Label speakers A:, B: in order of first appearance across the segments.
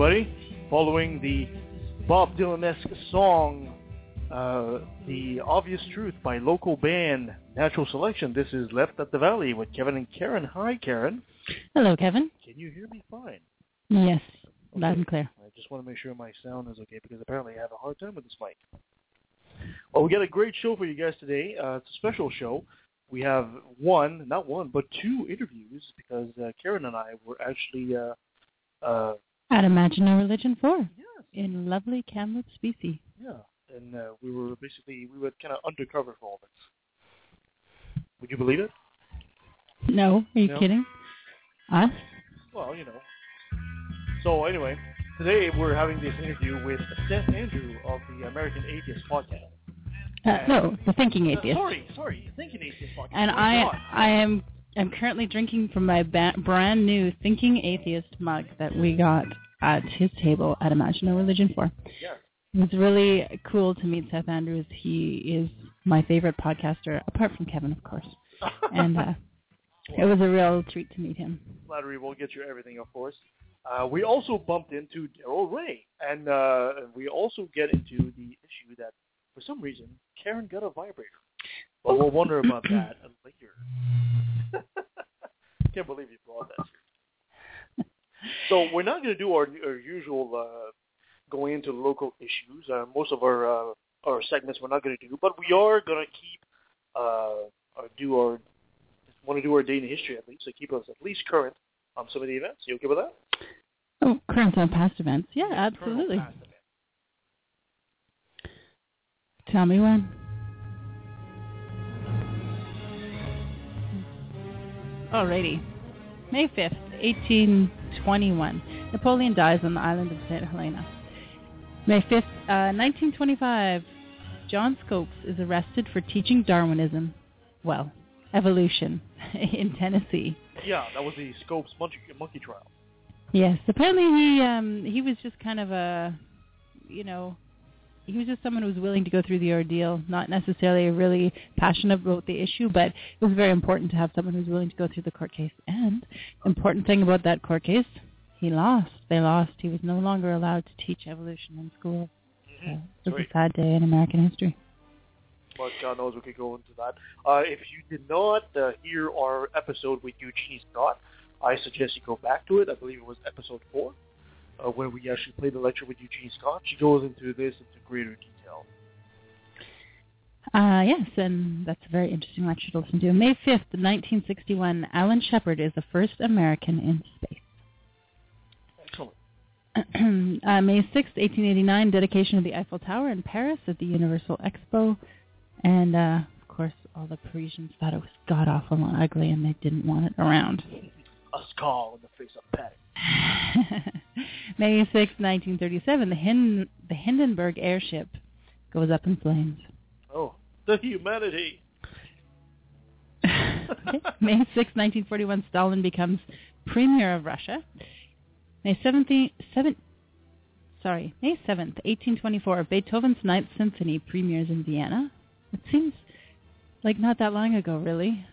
A: Everybody. Following the Bob Dylan-esque song, uh, The Obvious Truth by local band Natural Selection. This is Left at the Valley with Kevin and Karen. Hi, Karen.
B: Hello, Kevin.
A: Can you hear me fine?
B: Yes, loud and clear.
A: I just want to make sure my sound is okay because apparently I have a hard time with this mic. Well, we got a great show for you guys today. Uh, it's a special show. We have one, not one, but two interviews because uh, Karen and I were actually uh, uh,
B: At Imagine No Religion 4
A: yes,
B: in lovely Kamloops, BC.
A: yeah, and uh, we were basically we were kind of undercover for all this. Would you believe it?
B: No, are you
A: No.
B: kidding? Us?
A: Well, you know. So anyway, today we're having this interview with Seth Andrew of the American Atheist Podcast.
B: Uh, no, the Thinking
A: Uh,
B: Atheist.
A: sorry, sorry, Thinking Atheist Podcast.
B: And
A: Oh,
B: I,
A: God.
B: I am, I'm currently drinking from my ba- brand new Thinking Atheist mug that we got at his table at Imagine No Religion 4.
A: Yes.
B: It was really cool to meet Seth Andrews. He is my favorite podcaster, apart from Kevin, of course. And uh, it was a real treat to meet him.
A: Flattery will get you everything, of course. Uh, we also bumped into Darrel Ray, and uh, we also get into the issue that, for some reason, Karen got a vibrator. But we'll wonder about that later. Can't believe you brought that. So we're not going to do our, our usual uh, going into local issues. Uh, most of our uh, our segments we're not going to do, but we are going to keep uh, uh, do our want to do our day in history at least, so keep us at least current on some of the events. You okay with that?
B: Oh, current on past events. Yeah, absolutely.
A: past events.
B: Tell me when. Alrighty. May 5th, 1821. Napoleon dies on the island of St. Helena. May 5th, uh, 1925. John Scopes is arrested for teaching Darwinism, well, evolution, in Tennessee.
A: Yeah, that was the Scopes monkey, monkey trial.
B: Yes, apparently he um he was just kind of a, you know, he was just someone who was willing to go through the ordeal, not necessarily really passionate about the issue, but it was very important to have someone who's willing to go through the court case. And important thing about that court case, he lost. They lost. He was no longer allowed to teach evolution in school. So it was a sad day in American history.
A: But God knows we could go into that. Uh, if you did not uh, hear our episode with Eugenie Scott, I suggest you go back to it. I believe it was episode four, uh, where we actually played the lecture with Eugenie Scott. She goes into this into greater detail.
B: Uh, yes, and that's a very interesting lecture to listen to. May 5th, 1961, Alan Shepard is the first American in space.
A: Excellent.
B: uh, May 6th, 1889, dedication of the Eiffel Tower in Paris at the Universal Expo. And, uh, of course, all the Parisians thought it was god-awful and ugly and they didn't want it around.
A: A skull in the face of Patty.
B: May 6, 1937, the, Hin- the Hindenburg airship goes up in flames.
A: Oh, the humanity.
B: May 6, 1941, Stalin becomes premier of Russia. May 17, 7, sorry, May 7th, 1824, Beethoven's Ninth Symphony premieres in Vienna. It seems like not that long ago, really.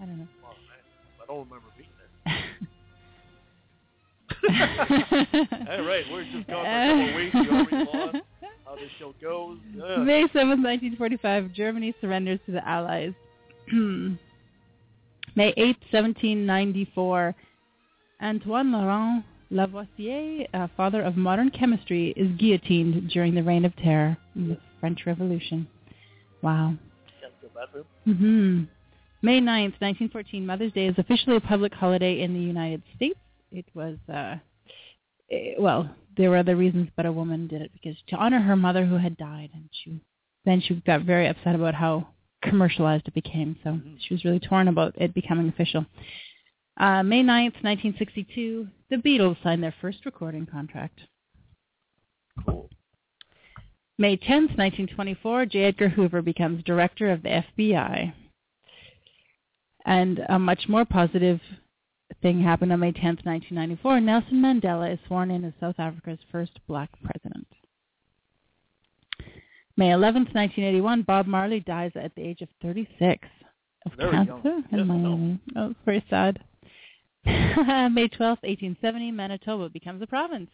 B: I don't know.
A: Man. I don't remember. All right, we're just gone for a couple of weeks. You already lost how this show goes. Ugh.
B: May 7th, 1945, Germany surrenders to the Allies. May 8th, 1794, Antoine Laurent Lavoisier, uh, father of modern chemistry, is guillotined during the Reign of Terror in the French Revolution. Wow.
A: Can't feel bad for him.
B: May 9th, 1914, Mother's Day is officially a public holiday in the United States. It was, uh, eh, well, there were other reasons, but a woman did it because to honor her mother who had died, and she then she got very upset about how commercialized it became. So she was really torn about it becoming official. Uh, May 9th, 1962, the Beatles signed their first recording contract.
A: Cool.
B: May 10th, 1924, J. Edgar Hoover becomes director of the FBI. And a much more positive thing happened on May 10th, 1994. Nelson Mandela is sworn in as South Africa's first black president. May 11th, 1981, Bob Marley dies at the age of 36 of
A: Very
B: cancer
A: young.
B: in
A: Yes, I know.
B: Miami. Oh, it's very sad. May 12th, 1870, Manitoba becomes a province.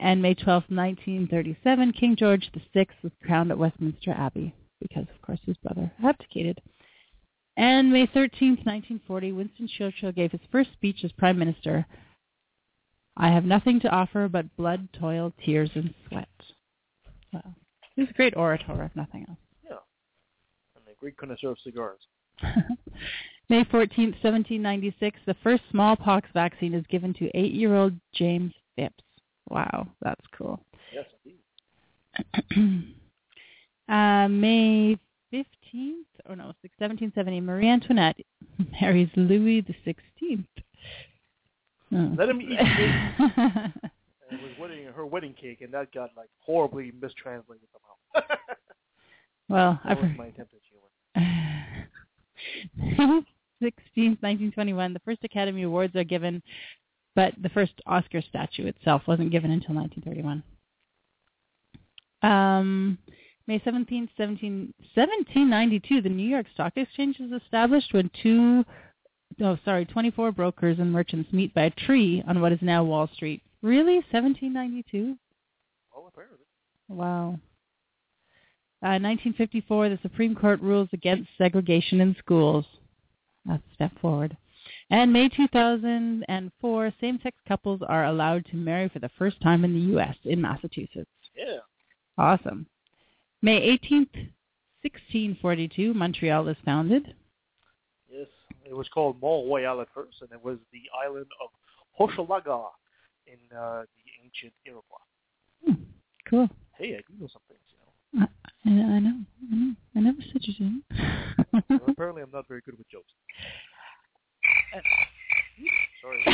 B: And May 12th, 1937, King George VI was crowned at Westminster Abbey because, of course, his brother abdicated. And May 13, 1940, Winston Churchill gave his first speech as Prime Minister. I have nothing to offer but blood, toil, tears, and sweat. Well, he was a great orator, if nothing else.
A: Yeah. And a great connoisseur of cigars.
B: May 14, 1796, the first smallpox vaccine is given to eight-year-old James Phipps. Wow, that's cool.
A: Yes, indeed.
B: uh, May 15th, or no, 1770, Marie Antoinette marries Louis the 16th. Oh.
A: Let him eat cake. And it was wedding, her wedding cake, and that got like horribly mistranslated somehow.
B: well,
A: that
B: I've
A: was my attempt at humor.
B: 16th, 1921, the first Academy Awards are given, but the first Oscar statue itself wasn't given until 1931. Um, May 17th, 17, 1792, the New York Stock Exchange was established when two, oh, sorry, 24 brokers and merchants meet by a tree on what is now Wall Street. Really? 1792?
A: Well, apparently.
B: Wow. Uh, 1954, the Supreme Court rules against segregation in schools. That's a step forward. And May 2004, same-sex couples are allowed to marry for the first time in the U.S. in Massachusetts.
A: Yeah.
B: Awesome. May 18th, 1642, Montreal is founded.
A: Yes. It was called Mont Royal at first, and it was the island of Hochelaga in uh, the ancient Iroquois.
B: Hmm, cool.
A: Hey, I do know some things, you know.
B: I, I know. I know. I never said you didn't.
A: Well, apparently, I'm not very good with jokes. Sorry.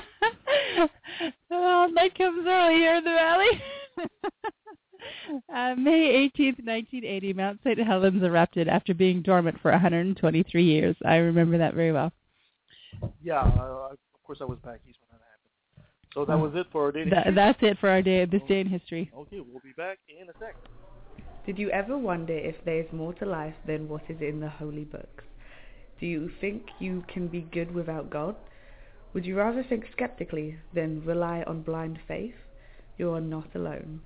B: well, night comes early here in the valley. uh, May 18th, 1980, Mount St. Helens erupted after being dormant for 123 years. I remember that very well.
A: Yeah, uh, of course I was back east when that happened. So that was it for our dating.
B: Th- that's it for our day, this day in history.
A: Okay, we'll be back in a sec.
C: Did you ever wonder if there is more to life than what is in the holy books? Do you think you can be good without God? Would you rather think skeptically than rely on blind faith? You are not alone.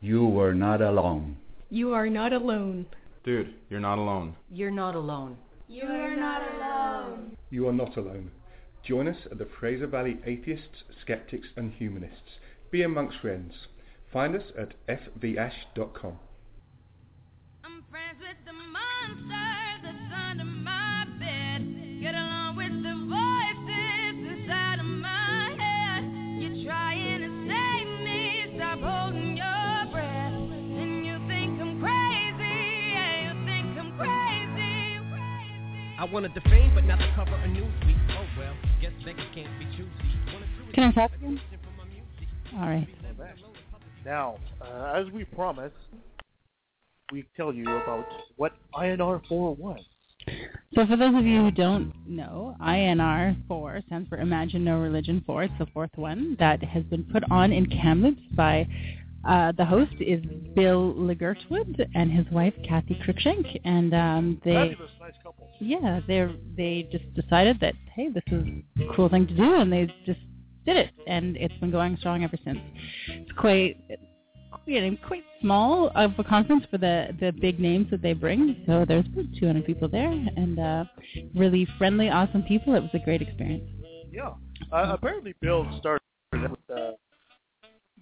D: You were not alone.
E: You are not alone.
F: Dude, you're not alone.
G: You're not alone.
H: You are not alone.
I: You are not alone. Join us at the Fraser Valley Atheists, Skeptics and Humanists. Be amongst friends. Find us at fvash.com.
H: I'm friends with the monster
J: I
G: wanted the fame, but not the cover of Newsweek. Oh well, guess beggars can't be choosy.
B: Can I talk again? All right.
A: Now, uh, as we promised, we tell you about what INR 4 was.
B: So for those of you who don't know, INR 4 stands for Imagine No Religion 4. It's the fourth one that has been put on in Kamloops by uh, the host is Bill Legertwood and his wife Kathy Cruikshank, and um, they
A: Fabulous, nice couple.
B: Yeah they they just decided that hey this is a cool thing to do, and they just did it, and it's been going strong ever since. It's quite you know, quite small of a conference for the the big names that they bring. So there's about 200 people there, and uh, really friendly, awesome people. It was a great experience.
A: Yeah. Uh, apparently, Bill started with uh,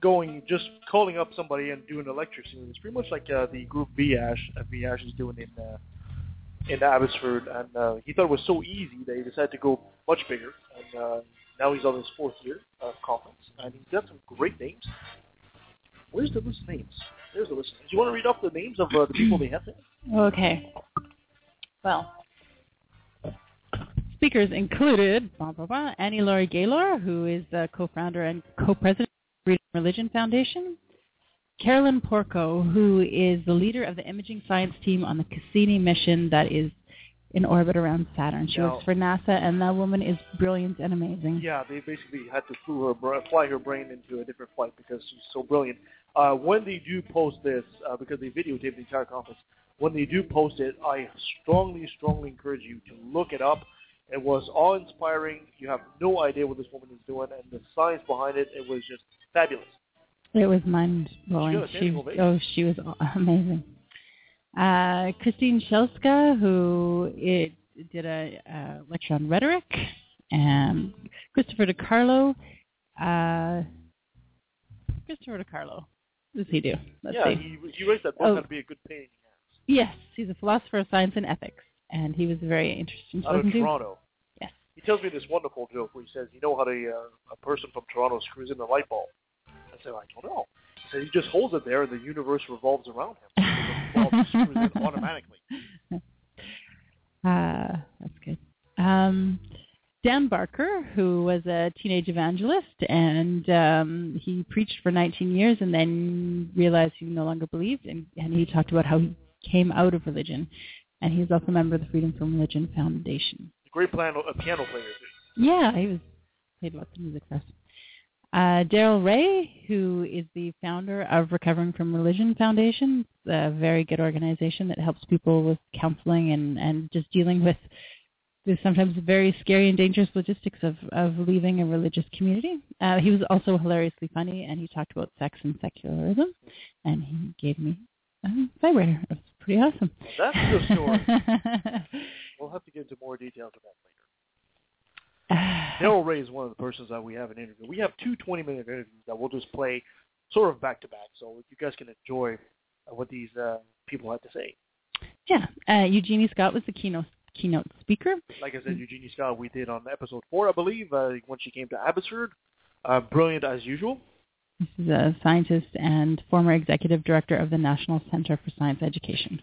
A: going, just calling up somebody and doing a lecture series. It's pretty much like uh, the group VAsh that VAsh is doing in uh, in Abbotsford, and uh, he thought it was so easy that he decided to go much bigger. And uh, now he's on his fourth year of conference, and he's got some great names. Where's the list of names? There's the list. Do you want to read off the names of uh, the people they have there?
B: Okay. Well, speakers included blah, blah, blah, Annie Laurie Gaylor, who is the co-founder and co-president of Freedom Religion Foundation. Carolyn Porco, who is the leader of the imaging science team on the Cassini mission that is in orbit around Saturn. She
A: Now-
B: works for NASA, and that woman is brilliant and amazing.
A: Yeah, they basically had to flew her, fly her brain into a different flight because she's so brilliant. Uh, when they do post this, uh, because they videotaped the entire conference, when they do post it, I strongly, strongly encourage you to look it up. It was awe-inspiring. You have no idea what this woman is doing, and the science behind it, it was just fabulous.
B: It was mind blowing.
A: She
B: oh, she was amazing. Uh, Christine Shellska, who it, did a uh, lecture on rhetoric, and Christopher DiCarlo. Uh, Christopher DiCarlo. What does he do? Let's
A: yeah,
B: see.
A: he, he writes that book
B: Oh.
A: to be a good pain
B: Yes, he's a philosopher of science and ethics, and he was very interesting
A: out of
B: listen to.
A: Toronto.
B: Yes.
A: He tells me this wonderful joke where he says, "You know how to, uh, a person from Toronto screws in a light bulb?" I said, "I don't know." He said, "He just holds it there, and the universe revolves around him. So the bulb screws in automatically."
B: Uh, that's good. Um, Dan Barker, who was a teenage evangelist, and um, he preached for 19 years and then realized he no longer believed, and, and he talked about how he came out of religion. And he's also a member of the Freedom from Religion Foundation.
A: Great piano, a piano player. Too.
B: Yeah, he was played lots of music for us. Uh, Darrel Ray, who is the founder of Recovering from Religion Foundation, a very good organization that helps people with counseling and, and just dealing with the sometimes very scary and dangerous logistics of, of leaving a religious community. Uh, he was also hilariously funny, and he talked about sex and secularism, and he gave me a vibrator. It was pretty awesome.
A: That's the story. we'll have to get into more details that later. Darrel Ray is one of the persons that we have an interview. We have two 20-minute interviews that we'll just play sort of back-to-back, so you guys can enjoy uh, what these uh, people had to say.
B: Yeah, uh, Eugenie Scott was the keynote keynote speaker.
A: Like I said, Eugenie Scott, we did on episode four, I believe, uh, when she came to Abbotsford. Uh, brilliant as usual.
B: This is a scientist and former executive director of the National Center for Science Education.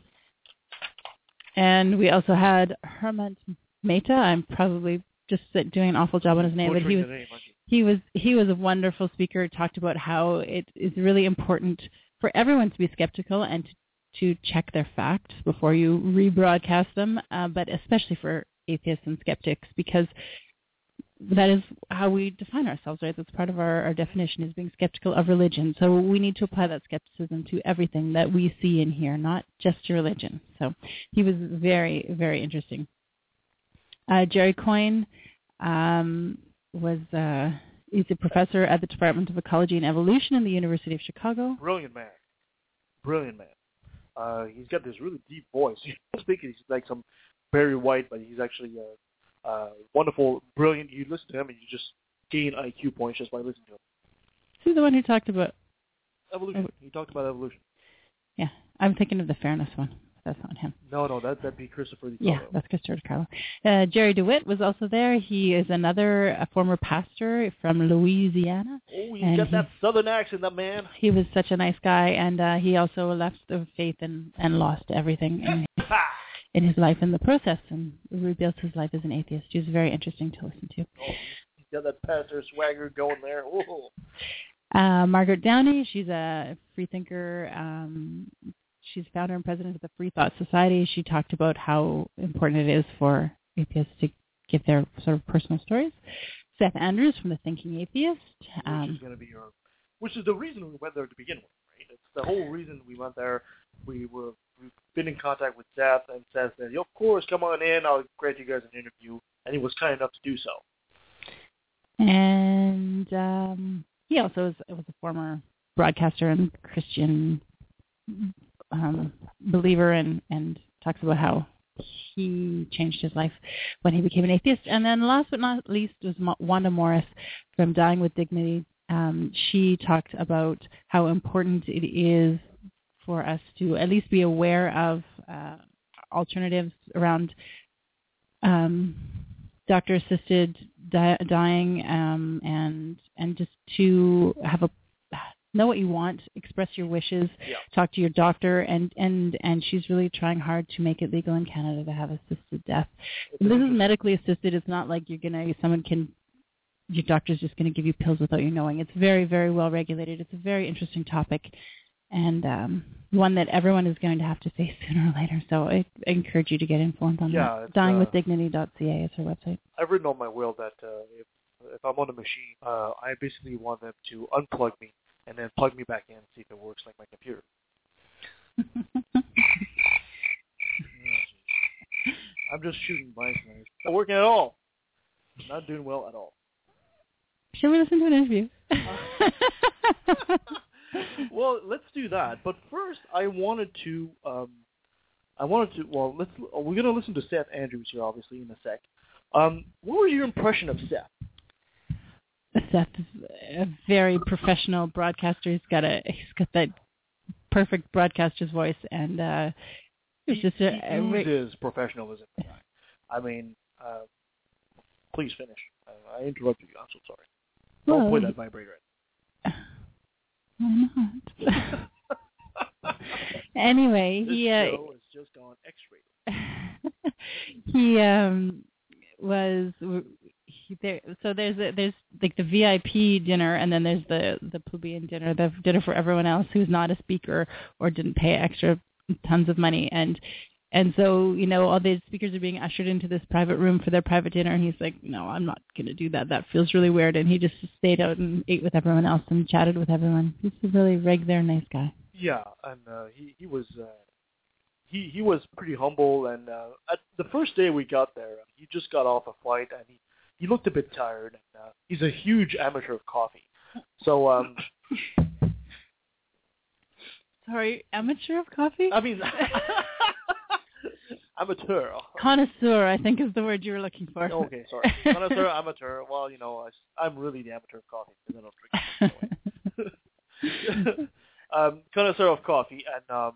B: And we also had Herman Mehta. I'm probably just doing an awful job on his name, but he was
A: the name, aren't you?
B: he was he was a wonderful speaker. Talked about how it is really important for everyone to be skeptical and to, to check their facts before you rebroadcast them, uh, but especially for atheists and skeptics because that is how we define ourselves, right? That's part of our, our definition is being skeptical of religion. So we need to apply that skepticism to everything that we see and hear, not just to religion. So he was very, very interesting. Uh, Jerry Coyne um, was uh, he's a professor at the Department of Ecology and Evolution in the University of Chicago.
A: Brilliant man. Brilliant man. Uh, he's got this really deep voice. You don't think he's like some Barry White, but he's actually uh, uh, wonderful, brilliant. You listen to him and you just gain IQ points just by listening to him.
B: He's the one who talked about?
A: Evolution. He talked about evolution.
B: Yeah, I'm thinking of the fairness one. That's not him.
A: No, no, that that'd be Christopher DiCarlo.
B: Yeah, that's Christopher DiCarlo. Uh, Jerry DeWitt was also there. He is another a former pastor from Louisiana.
A: Oh, he's got
B: he-
A: that southern accent, that man.
B: He was such a nice guy, and uh, he also left the faith and, and lost everything. And in his life in the process and rebuilt his life as an atheist. She was very interesting to listen to.
A: Oh, he's got that pastor swagger going there. Whoa.
B: Uh, Margaret Downey, she's a free thinker. Um, she's founder and president of the Free Thought Society. She talked about how important it is for atheists to give their sort of personal stories. Seth Andrews from the Thinking Atheist. Um,
A: which is going to be your, which is the reason we went there to begin with, right? It's the whole reason we went there. We were we've been in contact with Seth, and Seth said, "Of course, come on in. I'll grant you guys an interview," and he was kind enough to do so.
B: And um, he also was, was a former broadcaster and Christian um, believer, and and talks about how he changed his life when he became an atheist. And then last but not least was Wanda Morris from Dying with Dignity. Um, she talked about how important it is for us to at least be aware of uh, alternatives around um, doctor-assisted di- dying um, and and just to have a know what you want, express your wishes,
A: yeah.
B: talk to your doctor, and and and she's really trying hard to make it legal in Canada to have assisted death. This is medically assisted. It's not like you're gonna someone can your doctor's just going to give you pills without you knowing. It's very very well regulated. It's a very interesting topic. And um, one that everyone is going to have to face sooner or later. So I, I encourage you to get informed on
A: yeah,
B: that. Dyingwithdignity.ca is her website.
A: I've written on my will that uh, if if I'm on a machine, uh, I basically want them to unplug me and then plug me back in and see if it works like my computer. I'm just shooting blanks, man. Not working at all. Not doing well at all.
B: Should we listen to an interview?
A: well, let's do that. But first, I wanted to, um, I wanted to. Well, let's. We're gonna listen to Seth Andrews here, obviously, in a sec. Um, what was your impression of Seth?
B: Seth is a very professional broadcaster. He's got a he's got that perfect broadcaster's voice, and uh, it's just a,
A: he oozes professionalism. I mean, uh, please finish. Uh, I interrupted you. I'm so sorry. Don't
B: Well,
A: play that vibrator.
B: Why not? anyway,
A: This
B: he uh,
A: show is just gone X-rated.
B: he um was there so there's a, there's like the VIP dinner and then there's the the plebeian dinner the dinner for everyone else who's not a speaker or didn't pay extra tons of money. And and so you know all the speakers are being ushered into this private room for their private dinner and he's like no I'm not going to do that. That feels really weird. And he just stayed out and ate with everyone else and chatted with everyone. He's a really regular nice guy.
A: Yeah, and uh, he he was uh, he he was pretty humble. And uh, at the first day we got there, he just got off a flight, and he he looked a bit tired. And uh, he's a huge amateur of coffee, so um,
B: sorry amateur of coffee
A: I mean amateur.
B: connoisseur I think is the word you were looking for
A: Okay, sorry, connoisseur, amateur. Well, you know, I, I'm really the amateur of coffee because I don't drink. um, connoisseur of coffee, and um,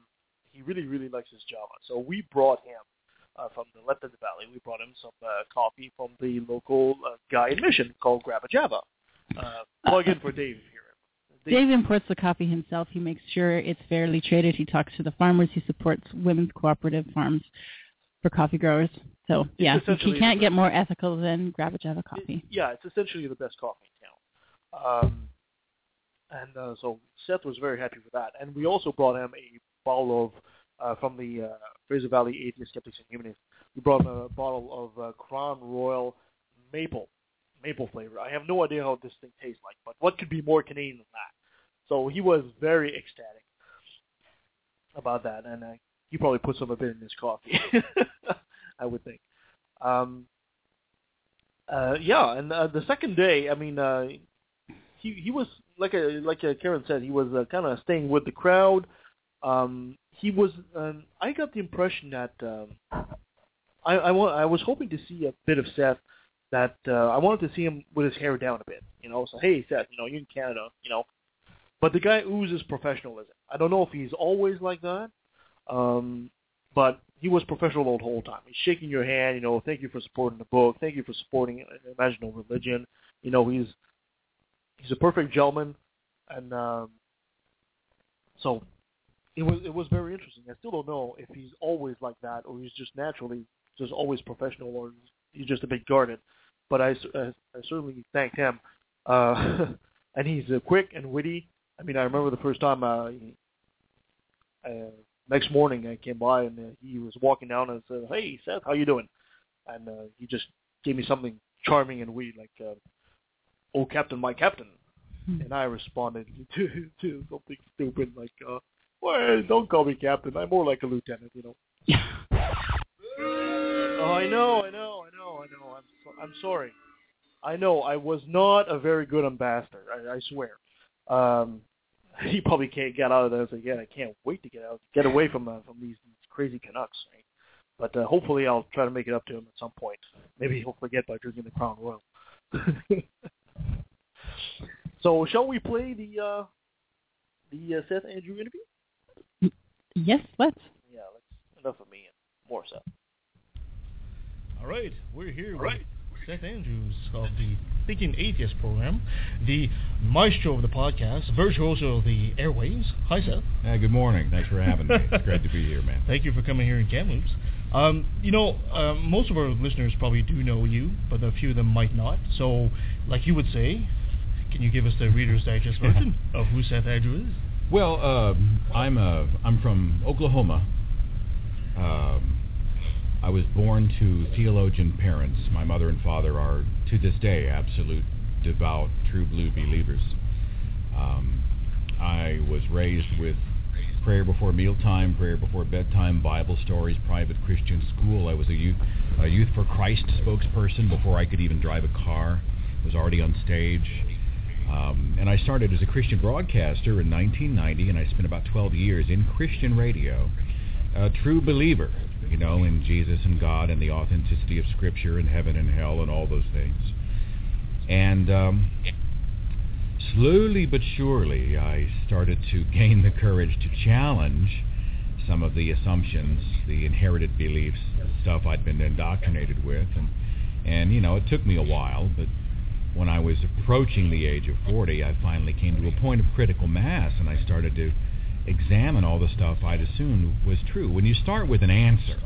A: he really, really likes his Java. So we brought him uh, from the left of the valley. We brought him some uh, coffee from the local uh, guy in Mission called Grab a Java. Uh, plug in for Dave here.
B: Dave imports the coffee himself. He makes sure it's fairly traded. He talks to the farmers. He supports women's cooperative farms for coffee growers. So yeah, he can't get more ethical than Grab a Java coffee.
A: Yeah, it's essentially the best coffee in town. Um, and uh, so Seth was very happy with that. And we also brought him a bottle of uh, from the uh, Fraser Valley Atheist Skeptics and Humanists. We brought him a bottle of uh, Crown Royal Maple maple flavor. I have no idea how this thing tastes like, but what could be more Canadian than that? So he was very ecstatic about that, and uh, he probably put some of it in his coffee. I would think. Um, uh, yeah, and uh, the second day, I mean, uh, he he was like a like uh Karen said, he was uh, kind of staying with the crowd. Um, he was. Um, I got the impression that um, I I, wa- I was hoping to see a bit of Seth. That uh, I wanted to see him with his hair down a bit. You know, so hey Seth, you know you're in Canada, you know. But the guy oozes professionalism. I don't know if he's always like that, um, but he was professional the whole time. He's shaking your hand, you know, thank you for supporting the book, thank you for supporting Imagine No Religion. You know, he's he's a perfect gentleman, and um, so it was it was very interesting. I still don't know if he's always like that or he's just naturally just always professional or he's just a bit guarded. But I, I, I certainly thank him. Uh, and he's uh, quick and witty. I mean, I remember the first time uh, he, uh, next morning I came by and uh, he was walking down and said, "Hey Seth, how you doing?" And uh, he just gave me something charming and witty like, uh, "Oh Captain, my Captain," and I responded to to something stupid like, uh, "Well, don't call me Captain. I'm more like a lieutenant, you know." oh, I know, I know, I know, I know. I'm so, I'm sorry. I know I was not a very good ambassador. I, I swear. Um, he probably can't get out of this again. I can't wait to get out, get away from uh, from these, these crazy Canucks. Right? But uh, hopefully, I'll try to make it up to him at some point. Maybe he'll forget by drinking the Crown Royal. so, shall we play the uh, the uh, Seth Andrew interview?
B: Yes, let's.
A: Yeah, let's enough of me and more so.
J: All right, we're here. All right. Seth Andrews of the Thinking Atheist program, the maestro of the podcast, virtuoso of the airwaves. Hi, Seth.
K: Uh, good morning. Thanks for having me. It's great to be here, man.
J: Thank you for coming here in Kamloops. Um, you know, uh, most of our listeners probably do know you, but a few of them might not. So, like you would say, can you give us the Reader's Digest version of who Seth Andrews is?
K: Well, uh, I'm a, I'm from Oklahoma. Um, I was born to theologian parents. My mother and father are, to this day, absolute, devout, true blue believers. Um, I was raised with prayer before mealtime, prayer before bedtime, Bible stories, private Christian school. I was a youth, a youth for Christ spokesperson before I could even drive a car. I was already on stage. Um, and I started as a Christian broadcaster in 1990, and I spent about 12 years in Christian radio. A true believer, you know, in Jesus and God and the authenticity of Scripture and heaven and hell and all those things. And um, slowly but surely, I started to gain the courage to challenge some of the assumptions, the inherited beliefs, stuff I'd been indoctrinated with, and and you know, it took me a while, but when I was approaching the age of 40, I finally came to a point of critical mass, and I started to examine all the stuff I'd assumed was true. When you start with an answer,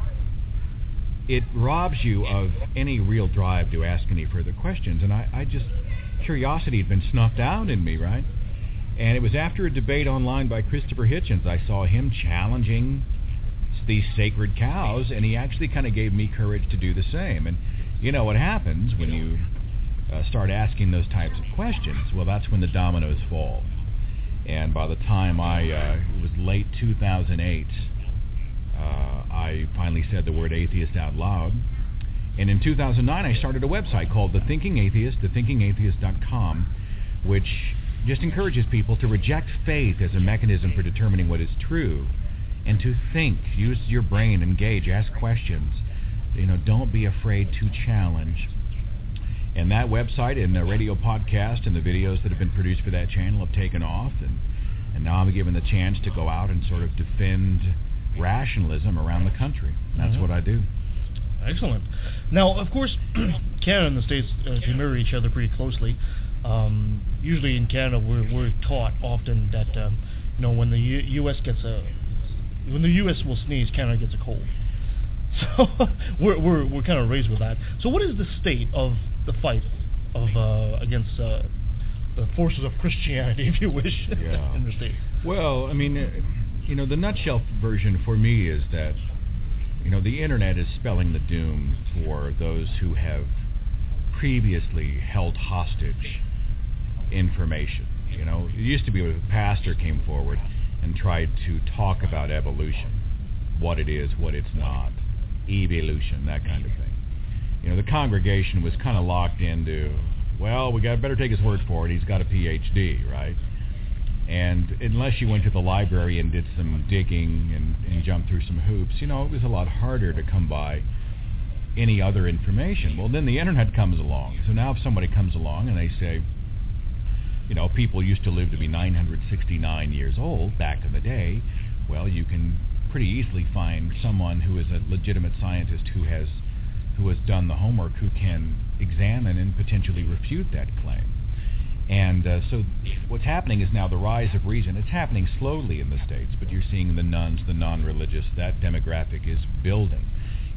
K: it robs you of any real drive to ask any further questions. And I, I just, curiosity had been snuffed out in me, right? And it was after a debate online by Christopher Hitchens, I saw him challenging these sacred cows, and he actually kind of gave me courage to do the same. And you know what happens when you uh, start asking those types of questions? Well, that's when the dominoes fall. And by the time I, uh, it was late 2008, uh, I finally said the word atheist out loud. And in 2009, I started a website called The Thinking Atheist, thethinkingatheist.com, which just encourages people to reject faith as a mechanism for determining what is true and to think, use your brain, engage, ask questions. You know, don't be afraid to challenge. And that website and the radio podcast and the videos that have been produced for that channel have taken off. And, and now I'm given the chance to go out and sort of defend rationalism around the country. That's
J: Mhm.
K: what I do.
J: Excellent. Now, of course, Canada and the States uh, they mirror each other pretty closely. Um, usually in Canada, we're, we're taught often that um, you know when the U- U.S. gets a when the U.S. will sneeze, Canada gets a cold. So we're we're we're kind of raised with that. So what is the state of the fight of uh, against uh, the forces of Christianity, if you wish,
K: Yeah.
J: in the state?
K: Well, I mean, uh, you know, the nutshell version for me is that, you know, the internet is spelling the doom for those who have previously held hostage information. You know, it used to be when a pastor came forward and tried to talk about evolution, what it is, what it's not, evolution, that kind of thing. You know, the congregation was kind of locked into, well, we got better take his word for it. He's got a PhD, right? And unless you went to the library and did some digging and, and jumped through some hoops, you know, it was a lot harder to come by any other information. Well, then the internet comes along. So now if somebody comes along and they say, you know, people used to live to be 969 years old back in the day, well, you can pretty easily find someone who is a legitimate scientist who has who has done the homework who can examine and potentially refute that claim. And uh, so what's happening is now the rise of reason. It's happening slowly in the States, but you're seeing the nuns, the non-religious, that demographic is building.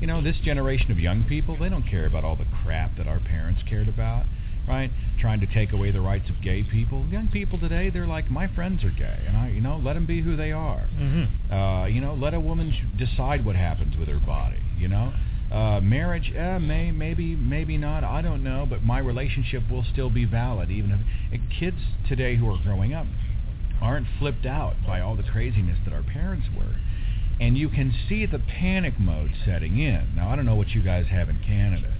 K: You know, this generation of young people, they don't care about all the crap that our parents cared about, right? Trying to take away the rights of gay people. Young people today, they're like, my friends are gay, and I, you know, let them be who they are.
J: Mm-hmm.
K: Uh, you know, let a woman decide what happens with her body, you know? Uh, marriage, eh, may, maybe, maybe not. I don't know, but my relationship will still be valid, even if and kids today who are growing up aren't flipped out by all the craziness that our parents were, and you can see the panic mode setting in. Now, I don't know what you guys have in Canada,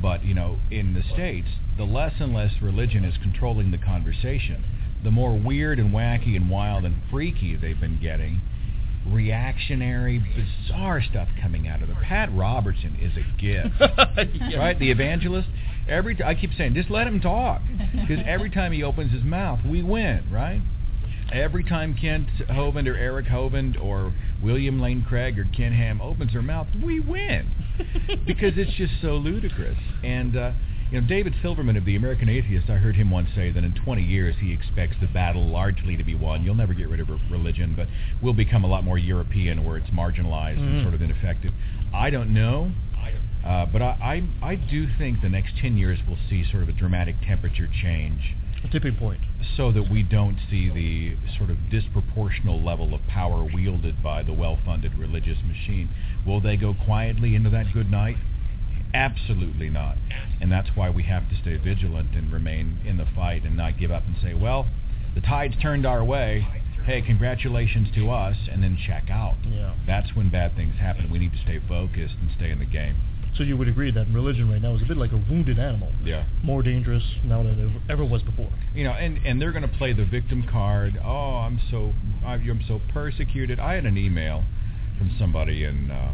K: but you know, in the states, the less and less religion is controlling the conversation, the more weird and wacky and wild and freaky they've been getting reactionary, bizarre stuff coming out of it. Pat Robertson is a gift,
J: Yeah.
K: right? The evangelist. Every t- I keep saying, just let him talk, because every time he opens his mouth, we win, right? Every time Kent Hovind or Eric Hovind or William Lane Craig or Ken Ham opens their mouth, we win, because it's just so ludicrous. And uh, you know, David Silverman of the American Atheist, I heard him once say that in 20 years he expects the battle largely to be won. You'll never get rid of religion, but we'll become a lot more European where it's marginalized and
J: Mhm.
K: sort of ineffective. I don't know, I don't uh, but I, I I do think the next 10 years we'll see sort of a dramatic temperature change
J: A tipping point.
K: so that we don't see the sort of disproportional level of power wielded by the well-funded religious machine. Will they go quietly into that good night? Absolutely not. And that's why we have to stay vigilant and remain in the fight and not give up and say, well, the tide's turned our way. Hey, congratulations to us, and then check out.
J: Yeah.
K: That's when bad things happen. We need to stay focused and stay in the game.
J: So you would agree that religion right now is a bit like a wounded animal.
K: Yeah.
J: More dangerous now than it ever was before.
K: you know, and and they're going to play the victim card. Oh, I'm so I'm so persecuted. I had an email from somebody in uh,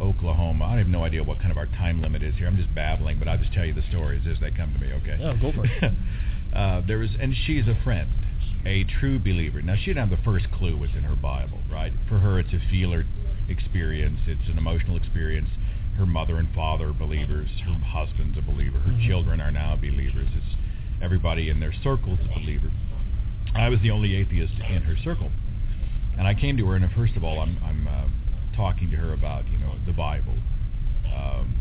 K: Oklahoma. I have no idea what kind of our time limit is here. I'm just babbling, but I'll just tell you the stories as they come to me. Okay?
J: Yeah, go for it.
K: uh, there was, and she's a friend, a true believer. Now she didn't have the first clue what's in her Bible, right? For her, it's a feeler experience. It's an emotional experience. Her mother and father are believers. Her husband's a believer. Her
J: Mhm.
K: children are now believers. It's everybody in their circle is a believer. I was the only atheist in her circle, and I came to her, and first of all, I'm I'm uh, talking to her about you know the Bible, um,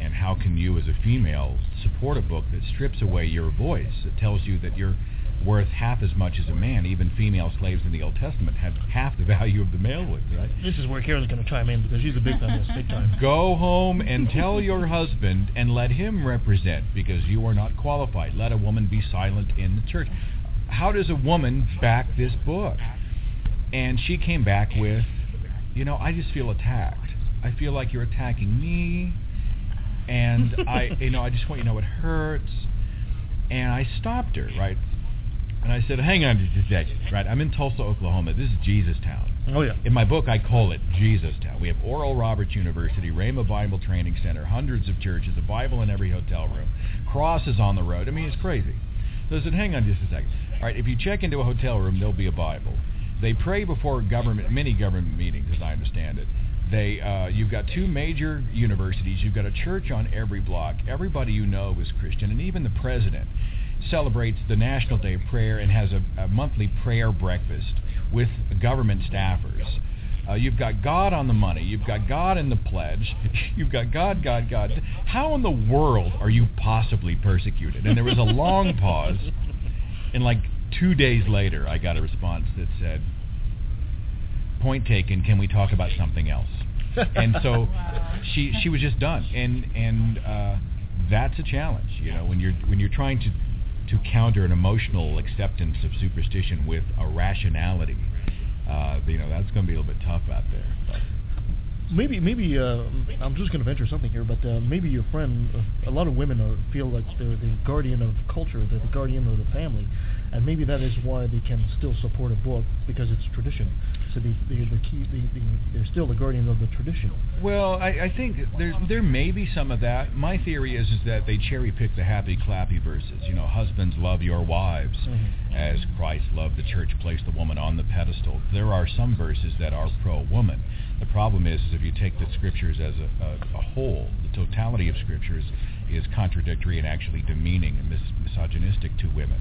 K: and how can you as a female support a book that strips away your voice? It tells you that you're worth half as much as a man. Even female slaves in the Old Testament had half the value of the male would, right?
J: This is where Karen's going to chime in because she's a big feminist, big time.
K: Go home and tell your husband and let him represent because you are not qualified. Let a woman be silent in the church. How does a woman back this book? And she came back with, you know, I just feel attacked. I feel like you're attacking me. And I, you know, I just want you to know it hurts. And I stopped her, right? And I said, hang on just a second, right? I'm in Tulsa, Oklahoma. This is Jesus Town.
J: Oh yeah.
K: In my book, I call it Jesus Town. We have Oral Roberts University, Rhema Bible Training Center, hundreds of churches, a Bible in every hotel room, crosses on the road. I mean, it's crazy. So I said, hang on just a second. All right, if you check into a hotel room, there'll be a Bible. They pray before government, many government meetings, as I understand it. They, uh, you've got two major universities. You've got a church on every block. Everybody you know is Christian, and even the president celebrates the National Day of Prayer and has a, a monthly prayer breakfast with government staffers. Uh, you've got God on the money. You've got God in the pledge. You've got God, God, God. How in the world are you possibly persecuted? And there was a long pause. And like two days later, I got a response that said, "Point taken. Can we talk about something else?" And so she she was just done. And and uh, that's a challenge, you know, when you're when you're trying to to counter an emotional acceptance of superstition with a rationality. Uh, you know, that's going to be a little bit tough out there. But
J: Maybe, maybe uh, I'm just going to venture something here, but uh, maybe your friend, uh, a lot of women are, feel like they're the guardian of culture, they're the guardian of the family, and maybe that is why they can still support a book because it's tradition. So they, they, the key, they, they, they're still the guardian of the tradition.
K: Well, I, I think there there may be some of that. My theory is is that they cherry pick the happy clappy verses. You know, husbands love your wives,
J: Mhm.
K: as Christ loved the church, placed the woman on the pedestal. There are some verses that are pro woman. The problem is, is if you take the scriptures as a, a, a whole, the totality of scriptures, is contradictory and actually demeaning and mis- misogynistic to women.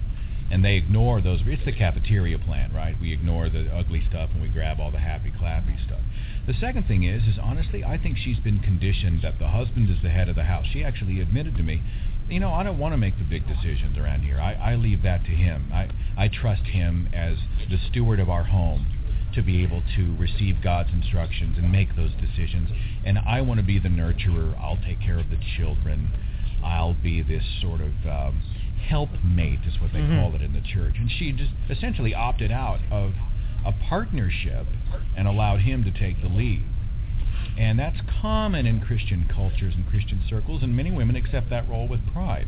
K: And they ignore those. It's the cafeteria plan, right? We ignore the ugly stuff and we grab all the happy, clappy stuff. The second thing is, is honestly, I think she's been conditioned that the husband is the head of the house. She actually admitted to me, you know, I don't want to make the big decisions around here. I, I leave that to him. I, I trust him as the steward of our home to be able to receive God's instructions and make those decisions. And I want to be the nurturer. I'll take care of the children. I'll be this sort of um, helpmate, is what they
J: Mhm.
K: call it in the church. And she just essentially opted out of a partnership and allowed him to take the lead. And that's common in Christian cultures and Christian circles, and many women accept that role with pride.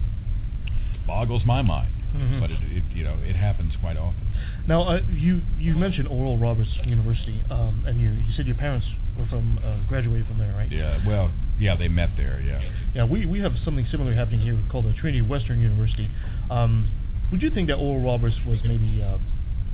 K: Boggles my mind,
J: Mhm.
K: but it, it, you know it happens quite often.
J: Now, uh, you you mentioned Oral Roberts University, um, and you, you said your parents were from uh, graduated from there, right?
K: Yeah, well, yeah, they met there. Yeah.
J: Yeah, we, we have something similar happening here called the Trinity Western University. Um, would you think that Oral Roberts was maybe uh,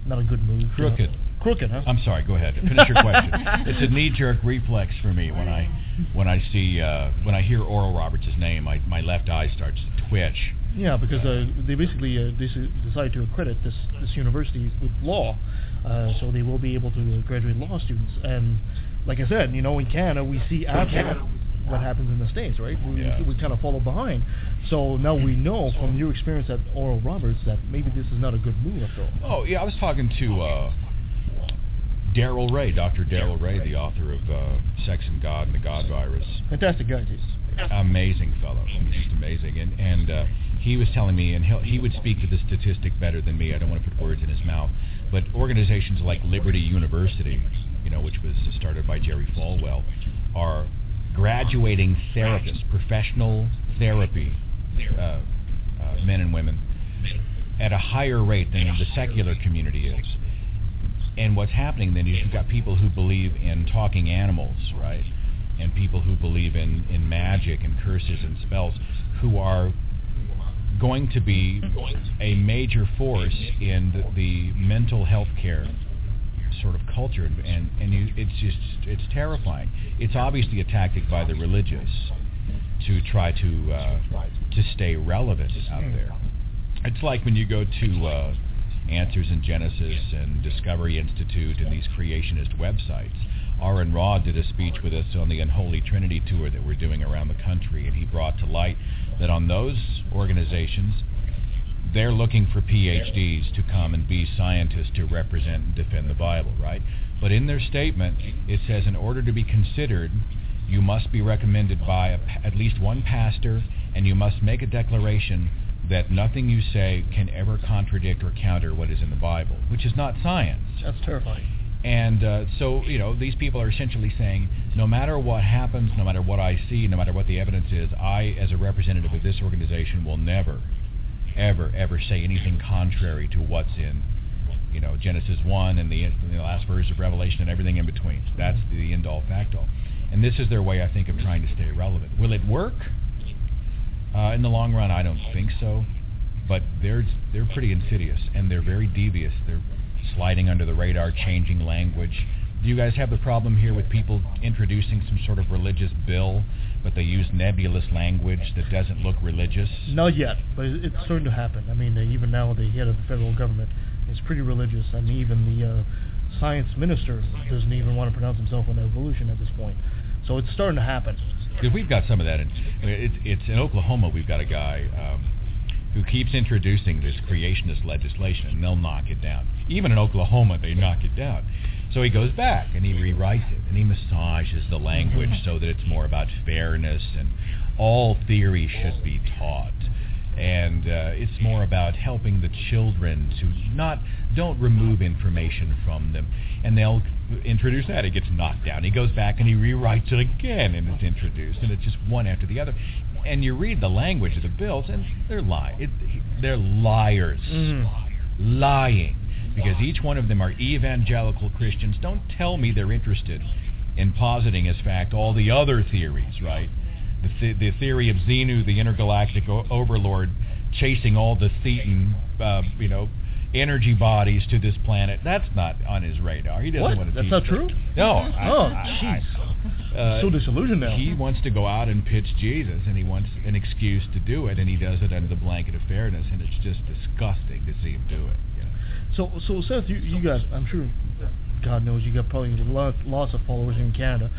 J: not a good move?
K: Crooked.
J: Uh, crooked, huh?
K: I'm sorry. Go ahead. Finish your question. it's a knee-jerk reflex for me when I when I see uh, when I hear Oral Roberts' name, my my left eye starts to twitch.
J: Yeah, because uh, they basically uh, they decided to accredit this this university with law, uh, so they will be able to graduate law students. And like I said, you know, in Canada we see after what happens in the states, right? We,
K: Yeah.
J: we kind of follow behind. So now we know from your experience at Oral Roberts that maybe this is not a good move after all.
K: Oh yeah, I was talking to uh, Darrel Ray, Dr. Darrel Ray, the author of uh, Sex and God and the God Virus.
J: Fantastic guy, too.
K: Amazing fellow. He's just amazing. And and uh, he was telling me, and he would speak to the statistic better than me. I don't want to put words in his mouth, but organizations like Liberty University, you know, which was started by Jerry Falwell, are graduating therapists, professional therapy uh, uh, men and women, at a higher rate than the secular community is. And what's happening then is you've got people who believe in talking animals, right? And people who believe in, in magic and curses and spells who are going to be a major force in the, the mental health care sort of culture and and, you, it's just it's terrifying. It's obviously a tactic by the religious to try to uh, to stay relevant out there. It's like when you go to uh, Answers in Genesis and Discovery Institute and these creationist websites. Aron Ra did a speech with us on the Unholy Trinity tour that we're doing around the country, and he brought to light that on those organizations, they're looking for PhDs to come and be scientists to represent and defend the Bible, right? But in their statement, it says in order to be considered, you must be recommended by a, at least one pastor, and you must make a declaration that nothing you say can ever contradict or counter what is in the Bible, which is not science.
J: That's terrifying.
K: And uh, so, you know, these people are essentially saying, no matter what happens, no matter what I see, no matter what the evidence is, I, as a representative of this organization, will never, ever, ever say anything contrary to what's in, you know, Genesis 1 and the, the last verse of Revelation and everything in between. That's the end-all, fact-all. And this is their way, I think, of trying to stay relevant. Will it work? Uh, in the long run, I don't think so. But they're they're pretty insidious and they're very devious. They're sliding under the radar, changing language. Do you guys have the problem here with people introducing some sort of religious bill, but they use nebulous language that doesn't look religious?
J: Not yet, but it's starting to happen. I mean, even now the head of the federal government is pretty religious, and even the uh, science minister doesn't even want to pronounce himself on evolution at this point. So it's starting to happen.
K: Because we've got some of that. In, I mean, it, it's in Oklahoma. We've got a guy um, who keeps introducing this creationist legislation, and they'll knock it down. Even in Oklahoma, they knock it down. So he goes back and he rewrites it and he massages the language so that it's more about fairness and all theory should be taught. And uh, it's more about helping the children to not don't remove information from them. And they'll introduce that. It gets knocked down. He goes back and he rewrites it again, and it's introduced, and it's just one after the other. And you read the language of the bills, and they're lying. They're liars, lying, because each one of them are evangelical Christians. Don't tell me they're interested in positing as fact all the other theories, right? The, th- the theory of Xenu, the intergalactic o- overlord, chasing all the Thetan, uh, you know, energy bodies to this planet. That's not on his radar. He doesn't
J: What?
K: want to.
J: That's not true?
K: No. I-
J: Oh, jeez.
K: uh,
J: So disillusioned now.
K: He wants to go out and pitch Jesus, and he wants an excuse to do it, and he does it under the blanket of fairness, and it's just disgusting to see him do it. you know.
J: So, so Seth, you, you got, I'm sure, God knows, you got probably lots of followers in Canada.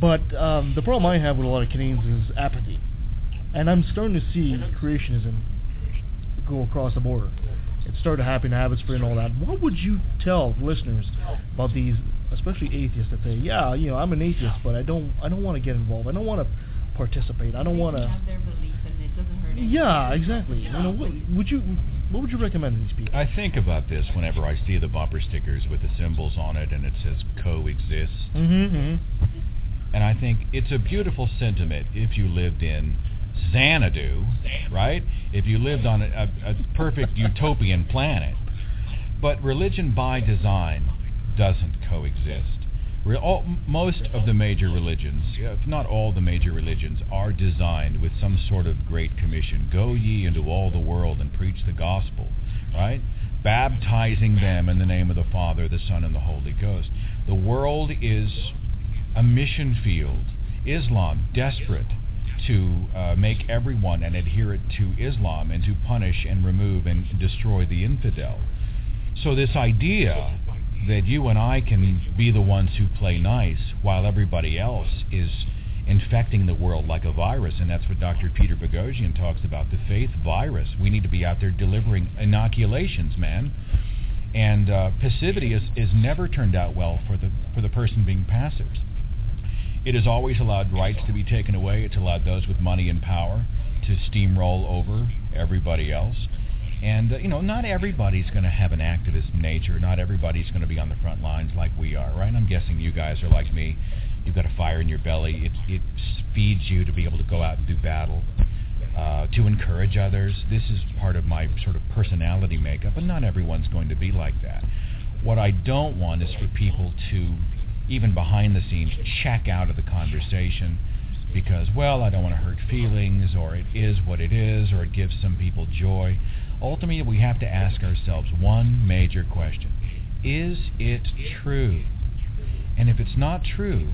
J: But um, the problem I have with a lot of Canadians is apathy. And I'm starting to see creationism go across the border. It started happening, Abbotsford and all that. What would you tell listeners about these, especially atheists, that say, "Yeah, you know, I'm an atheist, but I don't, I don't want to get involved. I don't want to participate. I don't want to."
B: have their belief and it doesn't hurt.
J: Yeah, exactly. You know, what would you, what would you recommend to these people?
K: I think about this whenever I see the bumper stickers with the symbols on it, and it says coexist.
J: Mm-hmm.
K: And I think it's a beautiful sentiment if you lived in Xanadu, right? If you lived on a, a, a perfect utopian planet. But religion by design doesn't coexist. Re- all, most of the major religions, if not all the major religions, are designed with some sort of great commission. Go ye into all the world and preach the gospel, right? Baptizing them in the name of the Father, the Son, and the Holy Ghost. The world is a mission field. Islam desperate to uh, make everyone an adherent to Islam and to punish and remove and destroy the infidel. So this idea that you and I can be the ones who play nice while everybody else is infecting the world like a virus, and that's what Dr. Peter Boghossian talks about, the faith virus. We need to be out there delivering inoculations, man. And uh, passivity is, is never turned out well for the for the person being passive. It has always allowed rights to be taken away. It's allowed those with money and power to steamroll over everybody else. And, uh, you know, not everybody's going to have an activist nature. Not everybody's going to be on the front lines like we are, right? I'm guessing you guys are like me. You've got a fire in your belly. It, it feeds you to be able to go out and do battle, uh, to encourage others. This is part of my sort of personality makeup, and not everyone's going to be like that. What I don't want is for people to, even behind the scenes, check out of the conversation because, well, I don't want to hurt feelings, or it is what it is, or it gives some people joy. Ultimately, we have to ask ourselves one major question. Is it true? And if it's not true,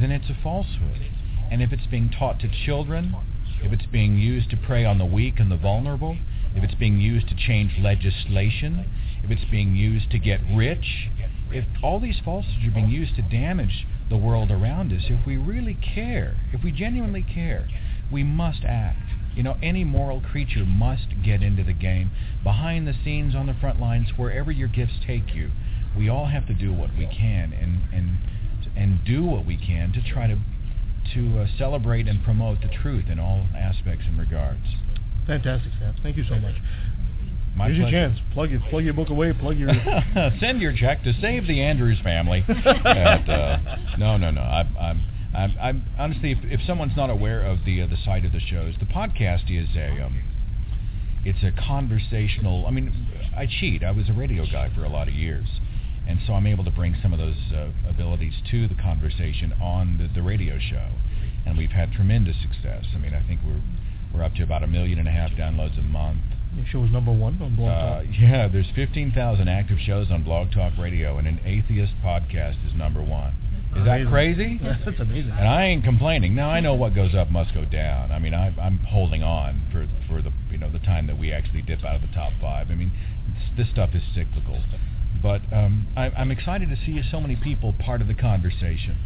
K: then it's a falsehood. And if it's being taught to children, if it's being used to prey on the weak and the vulnerable, if it's being used to change legislation, if it's being used to get rich, if all these falsehoods are being used to damage the world around us, if we really care, if we genuinely care, we must act. You know, any moral creature must get into the game. Behind the scenes, on the front lines, wherever your gifts take you, we all have to do what we can and and and do what we can to try to to uh, celebrate and promote the truth in all aspects and regards.
J: Fantastic, Sam. Thank you so much.
K: My
J: Here's your chance. Plug your plug your book away. Plug your.
K: Send your check to save the Andrews family. At, uh, no, no, no. I, I'm, I'm, I'm honestly, if, if someone's not aware of the uh, the site of the shows, the podcast is a, um, it's a conversational. I mean, I cheat. I was a radio guy for a lot of years, and so I'm able to bring some of those uh, abilities to the conversation on the, the radio show, and we've had tremendous success. I mean, I think we're we're up to about a million and a half downloads a month.
J: Your show is number one on Blog
K: Uh, yeah, there's 15,000 active shows on Blog Talk Radio, and an atheist podcast is number one. Is that crazy?
J: That's amazing.
K: And I ain't complaining. Now I know what goes up must go down. I mean, I, I'm holding on for for the you know the time that we actually dip out of the top five. I mean, this, this stuff is cyclical, but um, I, I'm excited to see so many people part of the conversation.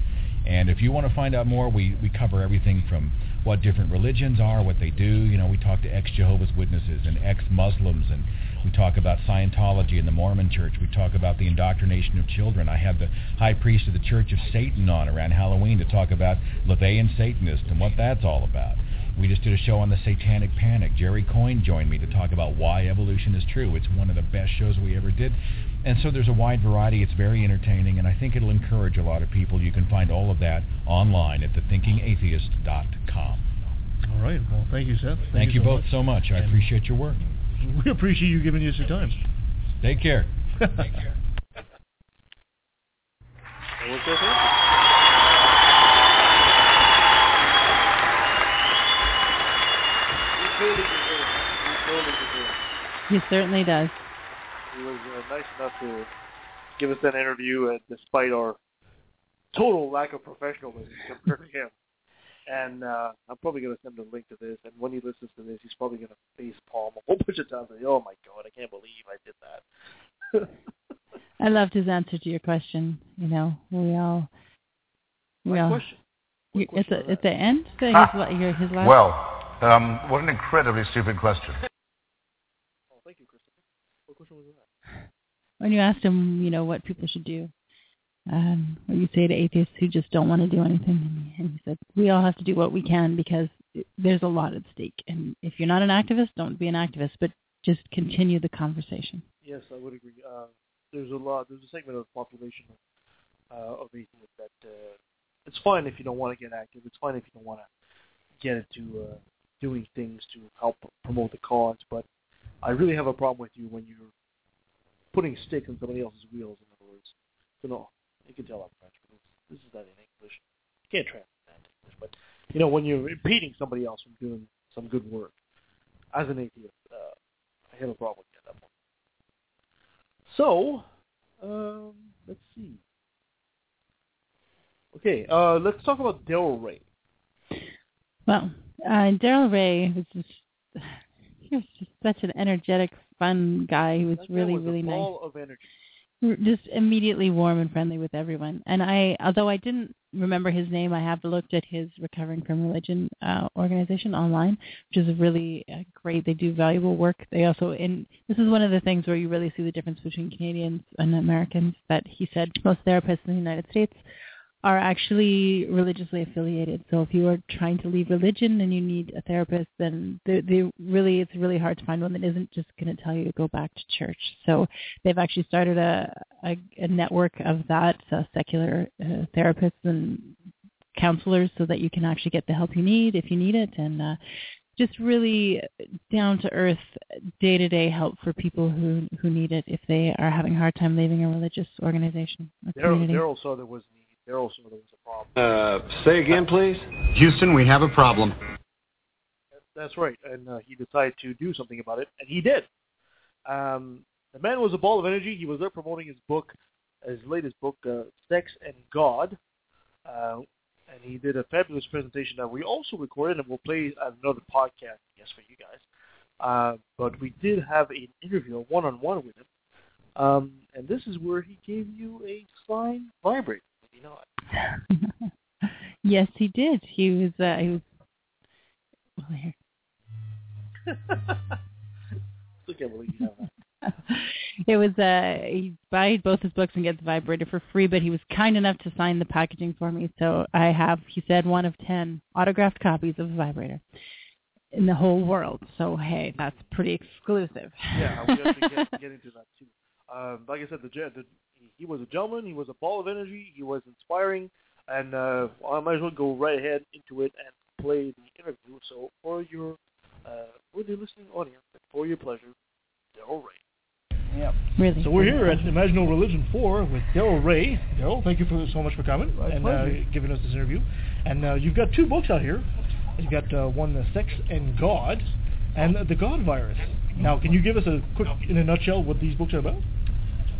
K: And if you want to find out more, we we cover everything from what different religions are, what they do. You know, we talk to ex-Jehovah's Witnesses and ex-Muslims, and we talk about Scientology and the Mormon Church. We talk about the indoctrination of children. I had the high priest of the Church of Satan on around Halloween to talk about LaVeyan Satanists and what that's all about. We just did a show on the Satanic Panic. Jerry Coyne joined me to talk about why evolution is true. It's one of the best shows we ever did. And so there's a wide variety. It's very entertaining, and I think it'll encourage a lot of people. You can find all of that online at thethinkingatheist.com.
J: All right. Well, thank you, Seth. Thank,
K: Thank, you
J: so
K: both
J: much.
K: so much. I
J: And
K: appreciate your work.
J: We appreciate you giving us your time.
K: Take care.
A: And we'll go ahead. He totally deserves it. He totally deserves it.
B: He certainly does.
A: He was uh, nice enough to give us that interview, uh, despite our total lack of professionalism compared to him. And uh, I'm probably going to send him a link to this. And when he listens to this, he's probably going to face palm a whole bunch of times. Like, oh my god, I can't believe I did that.
B: I loved his answer to your question. You know, we all we
A: My
B: all.
A: question.
B: You, at the at the end, the, his,
L: Ah.
B: la- your, his last.
L: Well, um, what an incredibly stupid question.
A: Oh, thank you, Christopher. What question was that?
B: When you asked him, you know, what people should do, um, what you say to atheists who just don't want to do anything, and he, said, we all have to do what we can because there's a lot at stake, and if you're not an activist, don't be an activist, but just continue the conversation.
A: Yes, I would agree. Uh, there's a lot. There's a segment of the population uh, of atheists that uh, it's fine if you don't want to get active. It's fine if you don't want to get into uh, doing things to help promote the cause. But I really have a problem with you when you're putting stick in somebody else's wheels. In other words, so no, you can tell I'm French, but this, is not in English. You can't translate that into English, but you know when you're impeding somebody else from doing some good work. As an atheist, uh, I have a problem with that one. So, um, let's see. Okay, uh, let's talk about Darrel Ray.
B: Well, uh, Darrel Ray was just he was just such an energetic, fun guy. He was
A: That
B: really,
A: was a
B: really nice.
A: of energy.
B: just immediately warm and friendly with everyone. And I, although I didn't remember his name, I have looked at his Recovering from Religion uh, organization online, which is really uh, great. They do valuable work. They also, and this is one of the things where you really see the difference between Canadians and Americans. That he said most therapists in the United States are actually religiously affiliated. So if you are trying to leave religion and you need a therapist, then they, they really it's really hard to find one that isn't just going to tell you to go back to church. So they've actually started a a, a network of that uh, secular uh, therapists and counselors, so that you can actually get the help you need if you need it, and uh, just really down to earth, day to day help for people who who need it if they are having a hard time leaving a religious organization community.
A: Darrel saw there was need. Darrel saw there was a problem.
M: Uh, say again, please. Houston, we have a problem.
A: That's right, and uh, he decided to do something about it, and he did. Um, the man was a ball of energy. He was there promoting his book, his latest book, uh, Sex and God, uh, and he did a fabulous presentation that we also recorded, and we'll play at another podcast, I guess, for you guys. Uh, but we did have an interview, a one-on-one with him, um, and this is where he gave you a slime vibrator. Did you know it?
B: yes, he did. He was. Uh, he was. Well, here.
A: Still can't you have
B: it was uh he buy both his books and get the vibrator for free but he was kind enough to sign the packaging for me so i have he said one of ten autographed copies of the vibrator in the whole world so hey that's pretty exclusive
A: Yeah, we have to get, get into that too. Um, like I said, the, the he was a gentleman. He was a ball of energy. He was inspiring, and uh, I might as well go right ahead into it and play the interview. So for your uh, for the listening audience, for your pleasure, Darrel Ray.
J: Yep.
B: Really.
J: So we're here at Imagine No Religion 4 with Darrel Ray. Darrel, thank you for so much for coming
N: My
J: and uh, giving us this interview. And uh, you've got two books out here. You've got uh, one, uh, Sex and God, and uh, The God Virus. Now, can you give us a quick, in a nutshell, what these books are about?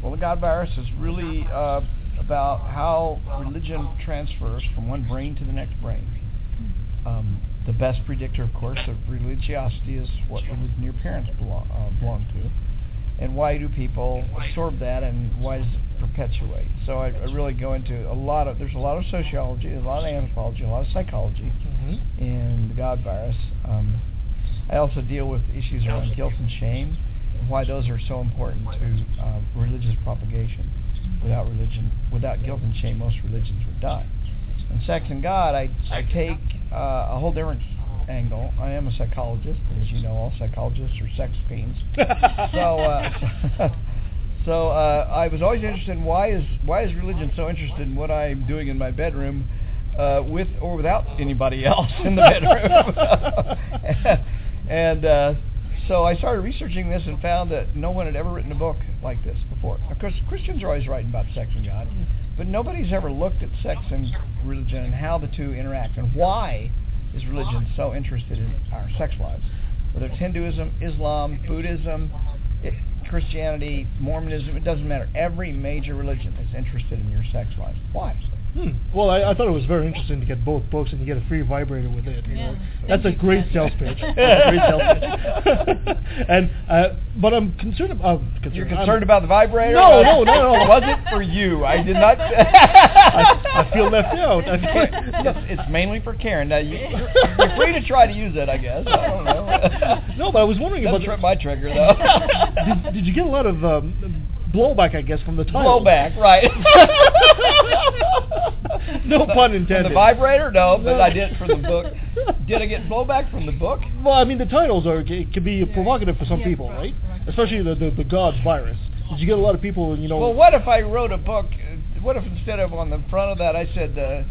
N: Well, the God virus is really uh, about how religion transfers from one brain to the next brain. Um, the best predictor, of course, of religiosity is what religion your parents belong, uh, belong to, and why do people absorb that, and why does it perpetuate? So I, I really go into a lot of. There's a lot of sociology, a lot of anthropology, a lot of psychology in the God virus. Um, I also deal with issues around guilt and shame why those are so important to uh, religious propagation. Without religion, without guilt and shame, most religions would die. And God, I, I take uh, a whole different angle. I am a psychologist, as you know, all psychologists are sex fiends. so, uh, so uh, I was always interested in why is why is religion so interested in what I'm doing in my bedroom, uh, with or without anybody else in the bedroom. and uh, so I started researching this and found that no one had ever written a book like this before. Of course, Christians are always writing about sex and God, but nobody's ever looked at sex and religion and how the two interact and why is religion so interested in our sex lives. Whether it's Hinduism, Islam, Buddhism, it, Christianity, Mormonism, it doesn't matter. Every major religion is interested in your sex life. Why?
J: Hmm. Well, I, I thought it was very interesting to get both books and you get a free vibrator with it. You know, that's a great
N: Chris.
J: sales pitch. That's a great sales pitch. and uh, but I'm concerned about. Uh, concerned.
N: You're
J: I'm-
N: concerned about the vibrator?
J: No, no, no, no.
N: Was it for you? I did not.
J: I, I feel left out. I feel,
N: it's, it's mainly for Karen. Now you, you're, you're free to try to use it, I guess. I don't know.
J: no, but I was wondering
N: Doesn't
J: about
N: trip my trigger though.
J: did, did you get a lot of um, blowback? I guess from the title.
N: Blowback, right?
J: no pun intended.
N: From the vibrator, no, but I did for the book. Did I get blowback from the book?
J: Well, I mean, the titles are it can be provocative for some people, right? Especially the, the the God's virus. Did you get a lot of people, you know?
N: Well, what if I wrote a book? uh, What if instead of on the front of that I said uh,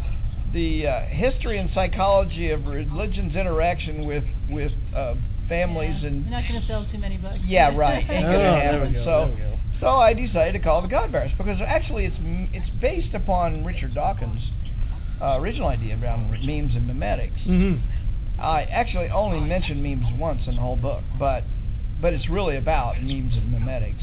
N: the uh, history and psychology of religion's interaction with with uh, families and
B: You're not going to sell too many books.
N: yeah, right, ain't
J: Oh,
N: gonna
J: there we
N: happen.
J: go,
N: so,
J: there we go.
N: So I decided to call it the God virus because actually it's it's based upon Richard Dawkins' uh, original idea around memes and memetics.
J: hmm
N: I actually only mentioned memes once in the whole book, but but it's really about memes and memetics.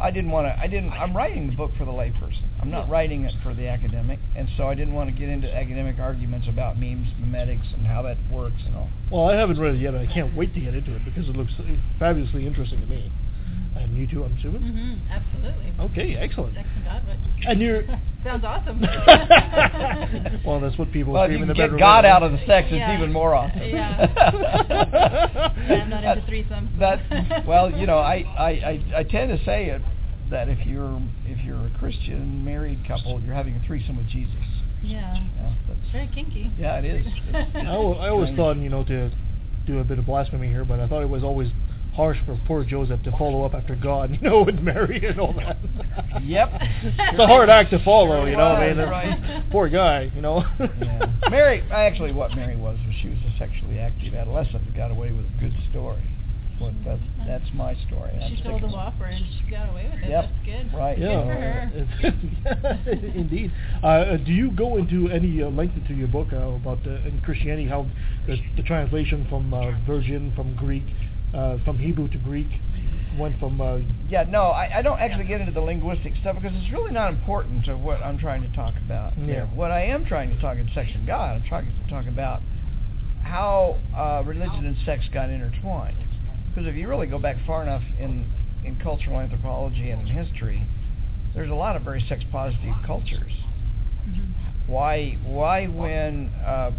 N: I didn't want to. I didn't. I'm writing the book for the layperson. I'm not writing it for the academic, and so I didn't want to get into academic arguments about memes, memetics, and how that works and all.
J: Well, I haven't read it yet. I can't wait to get into it because it looks fabulously interesting to me. And you too, I'm assuming.
B: Mm-hmm. Absolutely.
J: Okay, excellent.
B: Sex and God,
J: And you're
B: sounds awesome.
J: well, that's what people
N: Well, if
J: scream
N: you
J: in the
N: can get
J: bedroom.
N: God out of the sex, it's
B: Yeah.
N: even more awesome.
B: Yeah. Yeah, I'm not into threesomes.
N: That well, you know, I, I, I, I tend to say it that if you're if you're a Christian married couple, you're having a threesome with Jesus.
B: yeah.
N: Yeah, that's,
B: Very kinky.
N: yeah it is. It's-
J: I, I always thought, you know, to do a bit of blasphemy here, but I thought it was always harsh for poor Joseph to follow up after God, you know, with Mary and all that.
N: Yep.
J: it's a hard act to follow, you know. I mean,
N: Right, right.
J: poor guy, you know.
N: yeah. Mary, actually, what Mary was was she was a sexually active adolescent who got away with a good story. What that's that's my story. I'm
B: She sold a
N: sticking.
B: Whopper and she got away with it.
N: Yep.
B: That's good.
N: Right.
B: Good for her.
J: Indeed. Uh, do you go into any uh, length into your book uh, about uh, in Christianity how the, the translation from uh, Virgin from Greek, uh, from Hebrew to Greek, one from uh,
N: Yeah, no, I, I don't actually get into the linguistic stuff because it's really not important to what I'm trying to talk about.
J: Yeah.
N: here. What I am trying to talk in Sex and God, I'm trying to talk about how uh, religion and sex got intertwined. Because if you really go back far enough in in cultural anthropology and in history, there's a lot of very sex positive cultures. Why why when uh,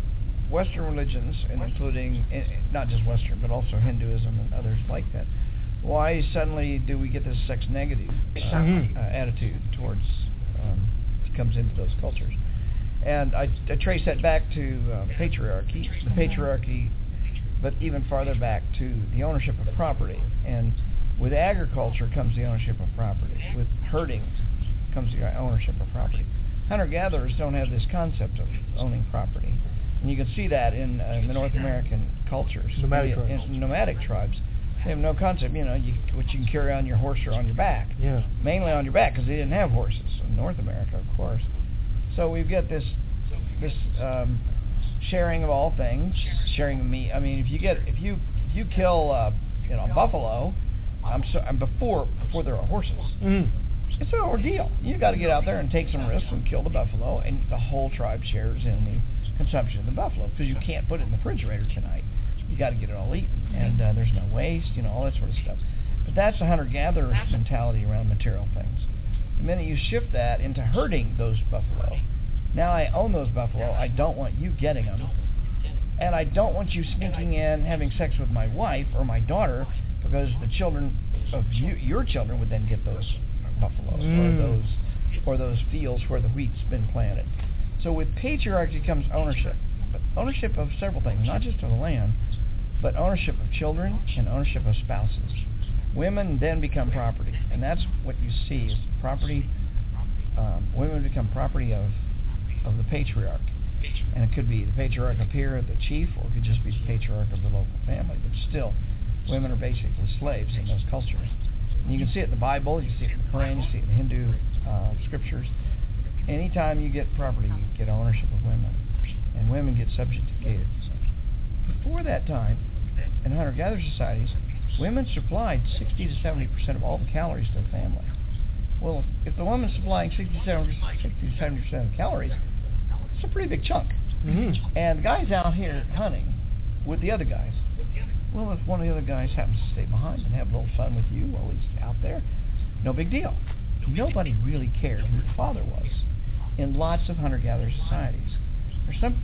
N: Western religions, and including eh, not just Western but also Hinduism and others like that, why suddenly do we get this sex negative uh,
J: Mhm.
N: uh, attitude towards um, comes into those cultures? And I, I trace that back to uh, patriarchy, the patriarchy, but even farther back to the ownership of property. And with agriculture comes the ownership of property. With herding comes the ownership of property. Hunter-gatherers don't have this concept of owning property. And you can see that in uh, the North American cultures.
J: Nomadic
N: in,
J: tribes.
N: in nomadic tribes. They have no concept, you know, you, what you can carry on your horse or on your back.
J: yeah.
N: Mainly on your back because they didn't have horses in North America, of course. So we've got this this um, sharing of all things, sharing of meat. I mean, if you get if you if you kill uh, you know a buffalo, I'm so and before before there are horses,
J: Mm.
N: it's an ordeal. You got to get out there and take some risks and kill the buffalo, and the whole tribe shares in the consumption of the buffalo because you can't put it in the refrigerator tonight. You got to get it all eaten, and uh, there's no waste, you know, all that sort of stuff. But that's a hunter-gatherer mentality around material things. The minute you shift that into herding those buffalo, now I own those buffalo. I don't want you getting them, and I don't want you sneaking in having sex with my wife or my daughter because the children of you, your children would then get those buffaloes
J: Mm.
N: or those or those fields where the wheat's been planted. So with patriarchy comes ownership, but ownership of several things, not just of the land, but ownership of children and ownership of spouses. Women then become property, and that's what you see is property. Um, women become property of of the patriarch, and it could be the patriarch up here, the chief, or it could just be the patriarch of the local family. But still, women are basically slaves in those cultures. And you can see it in the Bible, you see it in the Quran, you see it in Hindu uh, scriptures. Anytime you get property, you get ownership of women, and women get subjugated. Before that time, in hunter-gatherer societies, women supplied 60 to 70 percent of all the calories to the family. Well, if the woman's supplying 60 to 70 percent of the calories, it's a pretty big chunk.
J: Mm-hmm.
N: And the guy's out here hunting with the other guys. Well, if one of the other guys happens to stay behind and have a little fun with you while he's out there, no big deal. Nobody really cared who the father was in lots of hunter-gatherer societies. There's some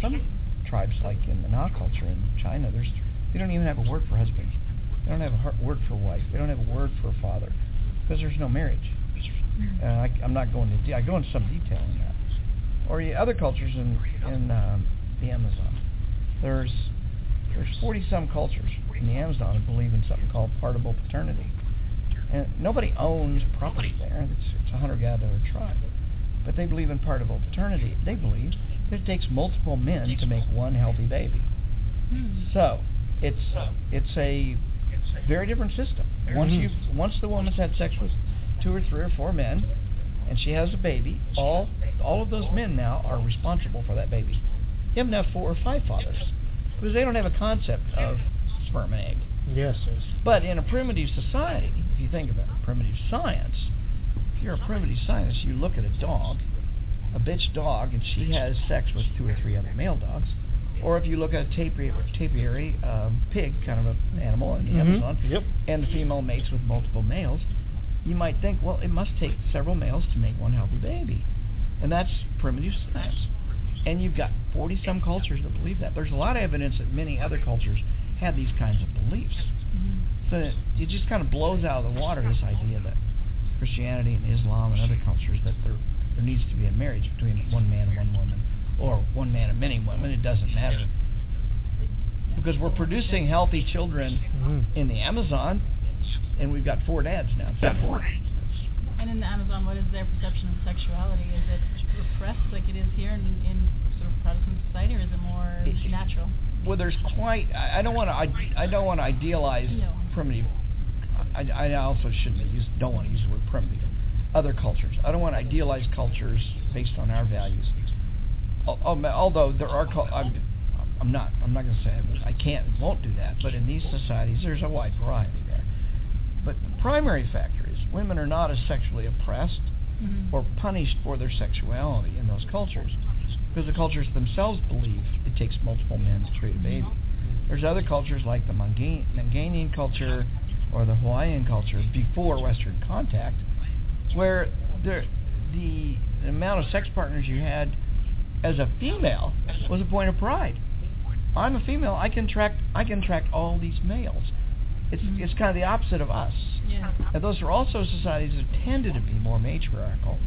N: some tribes like in the Na culture in China. There's they don't even have a word for husband. They don't have a word for wife. They don't have a word for a father because there's no marriage. I, I'm not going to de- I go into some detail in that. Or the other cultures in in um, the Amazon. There's there's 40 some cultures in the Amazon that believe in something called partible paternity. And nobody owns property there. It's, it's a hunter-gatherer tribe. But they believe in partible paternity. They believe that it takes multiple men to make one healthy baby. So, it's it's a very different system. Once
J: Mhm.
N: you once the woman's had sex with two or three or four men, and she has a baby, all all of those men now are responsible for that baby. You have to have four or five fathers because they don't have a concept of sperm and egg.
J: Yes, yes.
N: But in a primitive society, if you think about it, primitive science, if you're a primitive scientist, you look at a dog, a bitch dog, and she has sex with two or three other male dogs. Or if you look at a tapir- tapiary um, pig, kind of an animal in the
J: Mhm.
N: Amazon,
J: Yep.
N: and the female mates with multiple males, you might think, well, it must take several males to make one healthy baby. And that's primitive science. And you've got 40 some cultures that believe that. There's a lot of evidence that many other cultures had these kinds of beliefs. So it, it just kind of blows out of the water this idea that Christianity and Islam and other cultures that there there needs to be a marriage between one man and one woman, or one man and many women. It doesn't matter because we're producing healthy children
J: Mm-hmm.
N: in the Amazon, and we've got four dads now. Four.
B: And in the Amazon, what is their perception of sexuality? Is it repressed like it is here in, in of Protestant society, or is it more natural?
N: Well, there's quite. I, I don't want to. I, I don't want to idealize
B: No.
N: primitive. I, I also shouldn't use. Don't want to use the word primitive. Other cultures. I don't want to idealize cultures based on our values. Al- al- Although there are. I'm, I'm not. I'm not going to say I can't won't do that. But in these societies, there's a wide variety there. But the primary factor is women are not as sexually oppressed
B: Mhm.
N: or punished for their sexuality in those cultures because the cultures themselves believe it takes multiple men to create a baby. Mm-hmm. There's other cultures like the Mangan- Mangaian culture or the Hawaiian culture before Western contact where there, the amount of sex partners you had as a female was a point of pride. I'm a female. I can track. I can track all these males. It's mm-hmm. it's kind of the opposite of us.
B: Yeah.
N: And those are also societies that tended to be more matriarchal,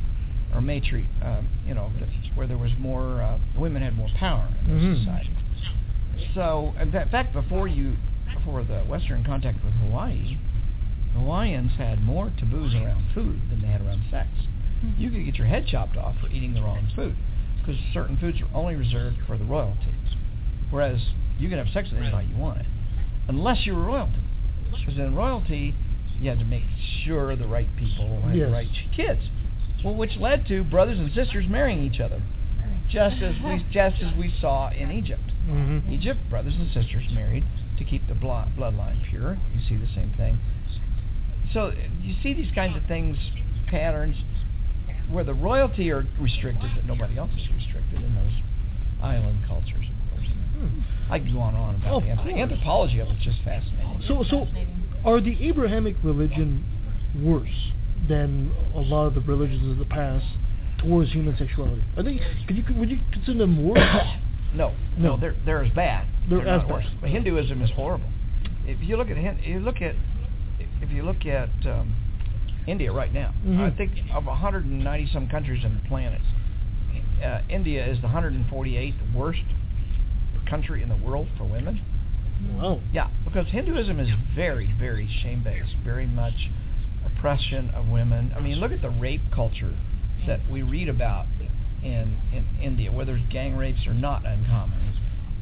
N: or matri, um, you know, where there was more uh, women had more power in
J: Mhm.
N: societies. So, in fact, before you, before the Western contact with Hawaii, Hawaiians had more taboos around food than they had around sex. You could get your head chopped off for eating the wrong food, because certain foods are only reserved for the royalty. Whereas you can have sex with anybody you want, unless you were royalty. Because in royalty, you had to make sure the right people had
J: Yes.
N: the right kids. Well, which led to brothers and sisters marrying each other, just as we just as we saw in Egypt.
J: Mhm.
N: Egypt, brothers and sisters married to keep the blo- bloodline pure. You see the same thing. So you see these kinds of things, patterns, where the royalty are restricted, but nobody else is restricted in those island cultures. Of course. I could go on and on about
J: Hmm. Of
N: the anthrop- anthropology of it's just fascinating.
J: So, so are the Abrahamic religion worse than a lot of the religions of the past towards human sexuality? I think Could you would you consider them worse?
N: No,
J: No.
N: they're they're as bad.
J: They're as
N: not
J: bad.
N: worse. Hinduism is horrible. If you look at you look at if you look at um, India right now,
J: Mhm.
N: I think of 190 some countries on the planet, uh, India is the 148th worst country in the world for women.
J: Wow.
N: Yeah, because Hinduism is very, very shame-based, very much oppression of women. I mean, look at the rape culture that we read about in in India, whether it's gang rapes or not uncommon,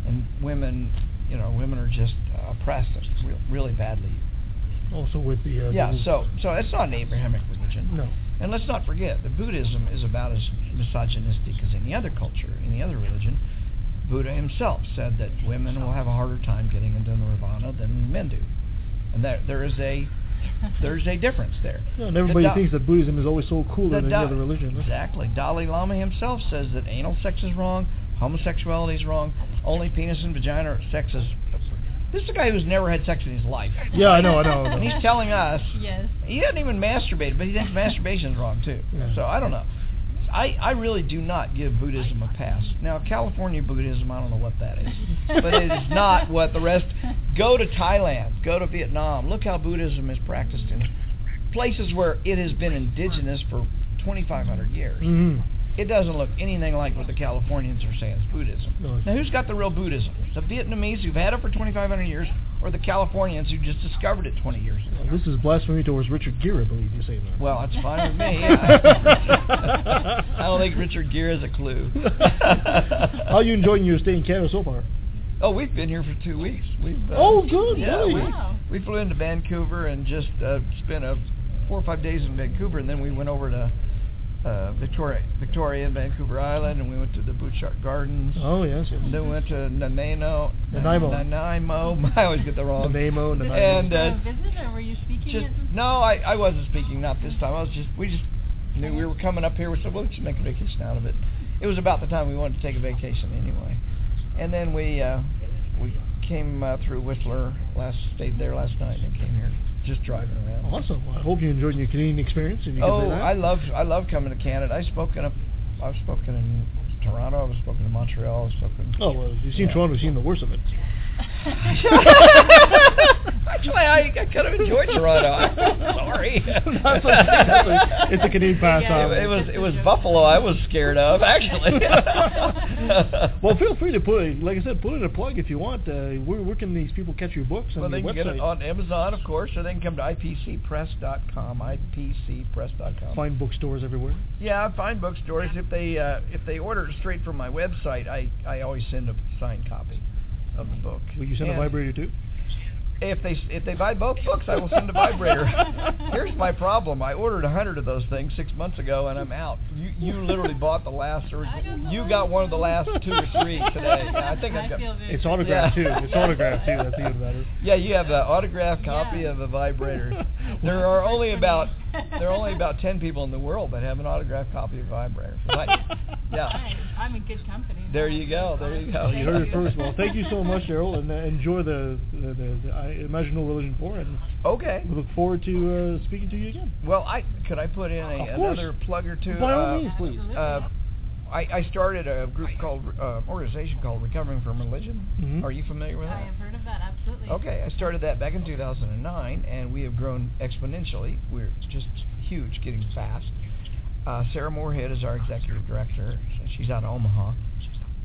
N: and women, you know, women are just uh, oppressed re- really badly.
J: Also with the uh,
N: Yeah,
J: the-
N: so so it's not an Abrahamic religion.
J: No.
N: And let's not forget that Buddhism is about as misogynistic as any other culture, any other religion. Buddha himself said that women will have a harder time getting into nirvana than men do. and there there is a there's a difference there.
J: Yeah, and everybody
N: The
J: thinks that Buddhism is always so cooler
N: the
J: than
N: Da-
J: any other religion. huh?
N: Exactly. Dalai Lama himself says that anal sex is wrong, homosexuality is wrong, only penis and vagina sex is. This is a guy who's never had sex in his life.
J: Yeah, I know, I know, I know.
N: And he's telling us
B: Yes.
N: he doesn't even masturbate, but he thinks masturbation's wrong too.
J: Yeah.
N: So I don't know. I, I really do not give Buddhism a pass. Now, California Buddhism, I don't know what that is, but it is not what the rest. Go to Thailand, go to Vietnam. Look how Buddhism is practiced in places where it has been indigenous for 2,500 years.
J: Mhm.
N: It doesn't look anything like what the Californians are saying is Buddhism.
J: No,
N: Now, who's got the real Buddhism? The Vietnamese who've had it for 2,500 years, or the Californians who just discovered it 20 years ago?
J: Well, this is blasphemy towards Richard Gere, I believe you say that.
N: Well, that's fine with me. Yeah. I don't think Richard Gere has a clue.
J: How are you enjoying your stay in Canada so far?
N: Oh, we've been here for two weeks. We've uh,
J: Oh, good,
N: Yeah,
J: really?
N: we,
J: Wow.
N: we flew into Vancouver and just uh, spent a four or five days in Vancouver, and then we went over to uh, Victoria, Victoria and Vancouver Island, and we went to the Butchart Gardens.
J: Oh, yes, yes.
N: And then we went to Nanaimo.
J: Nanaimo.
N: Nanaimo. I always get the wrong.
J: Nanaimo, Nanaimo.
N: And
B: Were you
N: uh,
B: a visitor or were you speaking
N: just
B: at some
N: no, I I wasn't speaking. Not this time. I was just we just knew we were coming up here. We said, well, let's just make a vacation out of it. It was about the time we wanted to take a vacation anyway. And then we uh, we came uh, through Whistler last stayed there last night and came here just driving around.
J: Awesome. Well, I hope you enjoyed your Canadian experience. If you
N: Oh. I love I love coming to Canada. I've spoken up. I've spoken in Toronto. I've spoken in Montreal. I've spoken.
J: Oh, well, you've seen
N: Yeah.
J: Toronto, you've seen the worst of it.
N: Actually, I, I kind of enjoyed Toronto. I'm sorry.
J: That's okay. It's a Canadian pastime.
N: It, it was it was Buffalo. I was scared of actually.
J: well, feel free to put, like I said, put in a plug if you want. Uh, where, where can these people catch your books on
N: well, they can
J: website?
N: get it on Amazon, of course, or they can come to ipcpress.com. ipcpress.com.
J: Find bookstores everywhere.
N: Yeah, find bookstores. If they uh, if they order it straight from my website, I I always send a signed copy of the book.
J: Will you send
N: And
J: a vibrator too?
N: If they if they buy both books, I will send a vibrator. Here's my problem: I ordered a hundred of those things six months ago, and I'm out. You you literally bought the last, or you got one of the last two or three today. Yeah, I think I've got.
J: It's autographed
N: Yeah.
J: too. It's autographed too. That's even better.
N: Yeah, you have an autographed copy of a vibrator. There are only about there are only about ten people in the world that have an autographed copy of vibrator. Like, yeah.
B: Nice. I'm in good company.
N: There you go. There you go.
J: You heard it first. Well, thank you so much, Darrel, and uh, enjoy the the, the, the I Imagine No Religion Four, and
N: Okay.
J: we look forward to uh, speaking to you again.
N: Well, I could I put in a, another plug or two.
J: By all
N: uh,
J: means, please.
N: I, I started a group called uh, organization called Recovering from Religion.
J: Mhm.
N: Are you familiar with that?
B: I have heard of that, absolutely.
N: Okay, I started that back in 2009, and we have grown exponentially. We're just huge, getting fast. Uh, Sarah Morehead is our executive director. She's out of Omaha,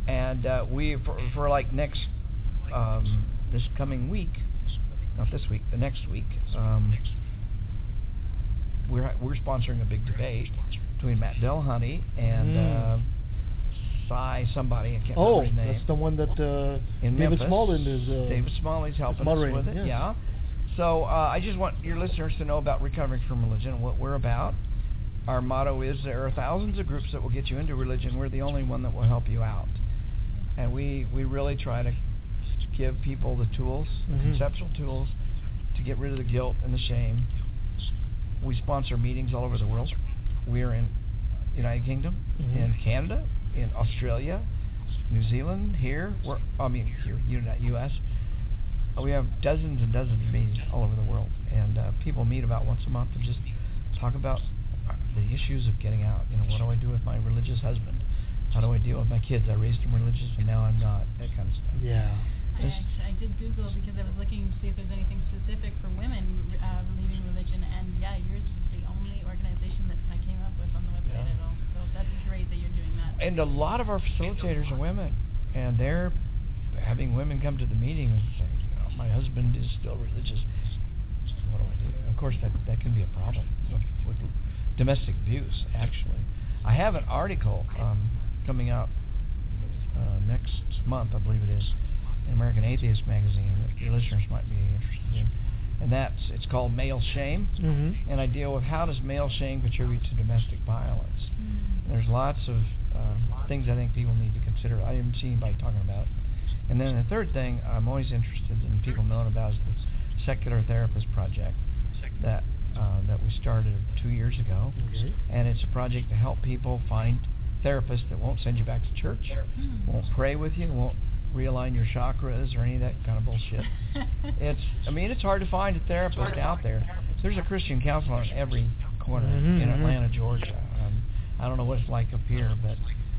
N: and uh, we for, for like next um, this coming week, not this week, the next week, um, we're we're sponsoring a big debate between Matt Dillahunty and
J: Mm.
N: Sye somebody. I can't
J: Oh,
N: remember his name.
J: that's the one that uh,
N: in
J: David
N: Memphis.
J: Smallden is. Uh,
N: David Smalley's helping us with it.
J: yes.
N: Yeah. So uh, I just want your listeners to know about recovering from religion, what we're about. Our motto is there are thousands of groups that will get you into religion. We're the only one that will help you out. And we, we really try to give people the tools, the
J: Mhm.
N: conceptual tools, to get rid of the guilt and the shame. We sponsor meetings all over the world. We're in United Kingdom,
J: Mhm.
N: in Canada, in Australia, New Zealand, here. We're I mean here, Uni- U.S. Uh, We have dozens and dozens of meetings all over the world, and uh, people meet about once a month and just talk about uh, the issues of getting out. You know, what do I do with my religious husband? How do I deal with my kids? I raised them religious, and now I'm not. That kind of stuff.
J: Yeah.
B: I, actually, I did Google because I was looking to see if there's anything specific for women uh, leaving religion, and yeah, yours is the only organization that I came up with on the website
N: Yeah.
B: at all. So that's great that you're doing that.
N: And a lot of our facilitators are women, and they're having women come to the meeting and say, you know, my husband is still religious. What do I do? Of course, that that can be a problem with, with domestic abuse. Actually, I have an article um, coming out uh, next month, I believe it is, in American Atheist magazine that your listeners might be interested in, and that's it's called Male Shame,
J: Mm-hmm.
N: and I deal with how does male shame contribute to domestic violence. There's lots of um, things I think people need to consider. I haven't seen anybody talking about. And then the third thing I'm always interested in people knowing about is the Secular Therapist Project that uh, that we started two years ago,
J: Okay.
N: and it's a project to help people find therapists that won't send you back to church, won't pray with you, won't realign your chakras or any of that kind of bullshit. it's I mean it's hard to find a therapist out there. There's a Christian counselor on every corner
J: Mhm,
N: in
J: mhm.
N: Atlanta, Georgia. I don't know what it's like up here, but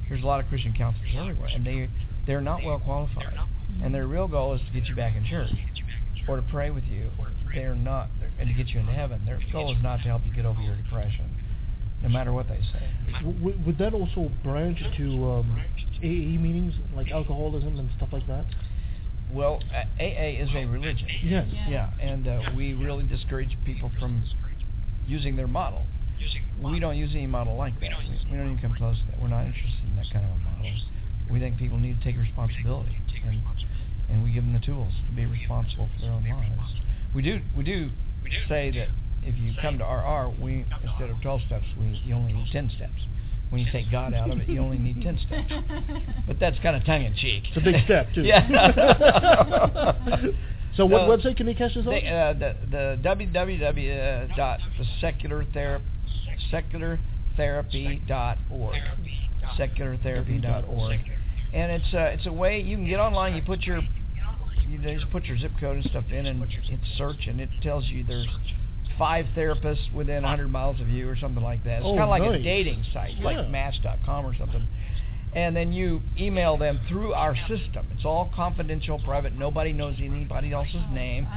N: there's a lot of Christian counselors everywhere, and they they're not well qualified. And their real goal is to get you back in church or to pray with you. They're not, and to get you into heaven. Their goal is not to help you get over your depression, no matter what they say.
J: W- w- would that also branch to um, AA meetings like alcoholism and stuff like that?
N: Well, uh, AA is a religion.
J: Yes.
N: Yeah, and uh, we really discourage people from using their model. We don't use any model like that. We, we don't even come close to that. We're not interested in that kind of a model. We think people need to take responsibility, and and we give them the tools to be responsible for their own lives. We do we do say that if you come to RR, we instead of 12 steps, we you only need 10 steps. When you take God out of it, you only need 10 steps. But that's kind of tongue in cheek.
J: It's a big step too.
N: yeah.
J: so what
N: No,
J: website can they catch this on?
N: they, uh, the the www dot the secular therapy dot org seculartherapy dot org and it's uh, it's a way you can get online you put your you just put your zip code and stuff in and hit search and it tells you there's five therapists within 100 miles of you or something like that it's
J: Oh,
N: kind of like a dating site like
J: Yeah.
N: match.com or something and then you email them through our system. It's all confidential, private. Nobody knows anybody else's name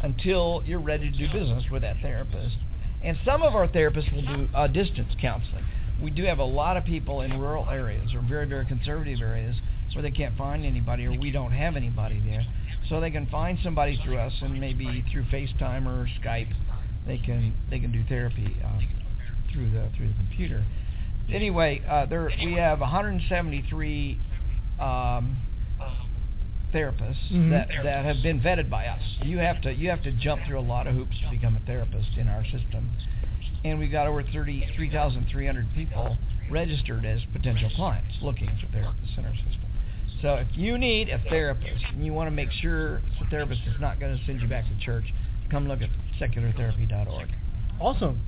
N: until you're ready to do business with that therapist. And some of our therapists will do uh, distance counseling. We do have a lot of people in rural areas or very, very conservative areas where they can't find anybody or we don't have anybody there. So they can find somebody through us and maybe through FaceTime or Skype, they can they can do therapy um, through the through the computer anyway, uh, there we have 173 um, therapists
J: Mhm.
N: that that have been vetted by us. You have to you have to jump through a lot of hoops to become a therapist in our system, and we've got over 30 3,300 people registered as potential clients looking for therapists in our system. So if you need a therapist and you want to make sure the therapist is not going to send you back to church, come look at seculartherapy.org.
J: Awesome.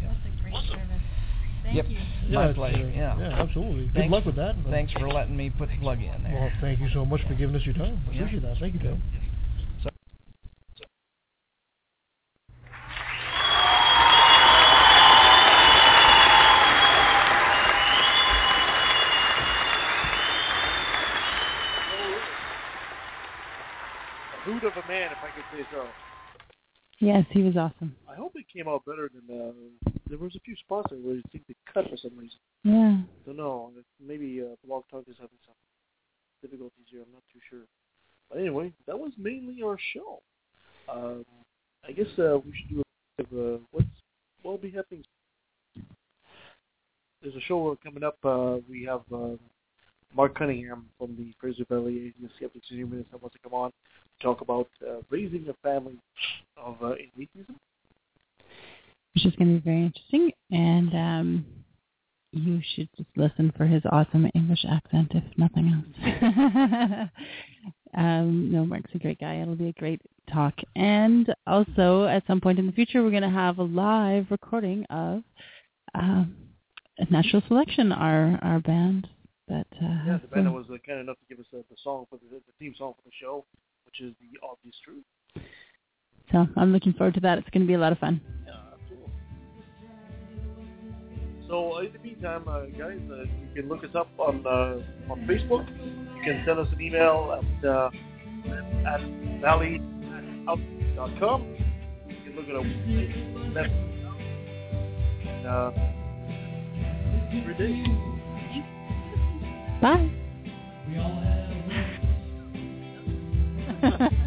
N: Yep,
J: Yeah,
N: my
J: it's,
N: pleasure.
J: uh,
N: yeah.
J: yeah, absolutely. Good
N: Thanks-
J: luck with that.
N: Thanks for letting me put the plug in there.
J: Well, thank you so much for giving us your time. I
N: Yeah.
J: appreciate that. Thank you, Bill.
N: So-
A: A hoot of a man, if I could say so.
B: Yes, he was awesome.
A: I hope it came out better than uh, there was a few spots where you think they cut for some reason.
B: Yeah.
A: Don't know. Maybe uh, Blog Talk is having some difficulties here. I'm not too sure. But anyway, that was mainly our show. Um, I guess uh, we should do a bit of uh, what's what will be happening. There's a show coming up. Uh, we have uh, Mark Cunningham from the Fraser Valley Skeptics and Humanists that wants to come on to talk about uh, raising a family of uh, atheism.
B: which is going to be very interesting. And um, you should just listen for his awesome English accent, if nothing else. um, no, Mark's a great guy. It'll be a great talk. And also, at some point in the future, we're going to have a live recording of um, Natural Selection, our our band. That uh,
A: Yeah, the band was uh, kind enough to give us uh, the song for the, the theme song for the show, which is the obvious truth.
B: so I'm looking forward to that. It's going to be a lot of fun.
A: Yeah, absolutely. So uh, in the meantime, uh, guys, uh, you can look us up on uh, on Facebook. You can send us an email at uh, at valley.com. You can look at our website. And, uh, every day.
B: Bye.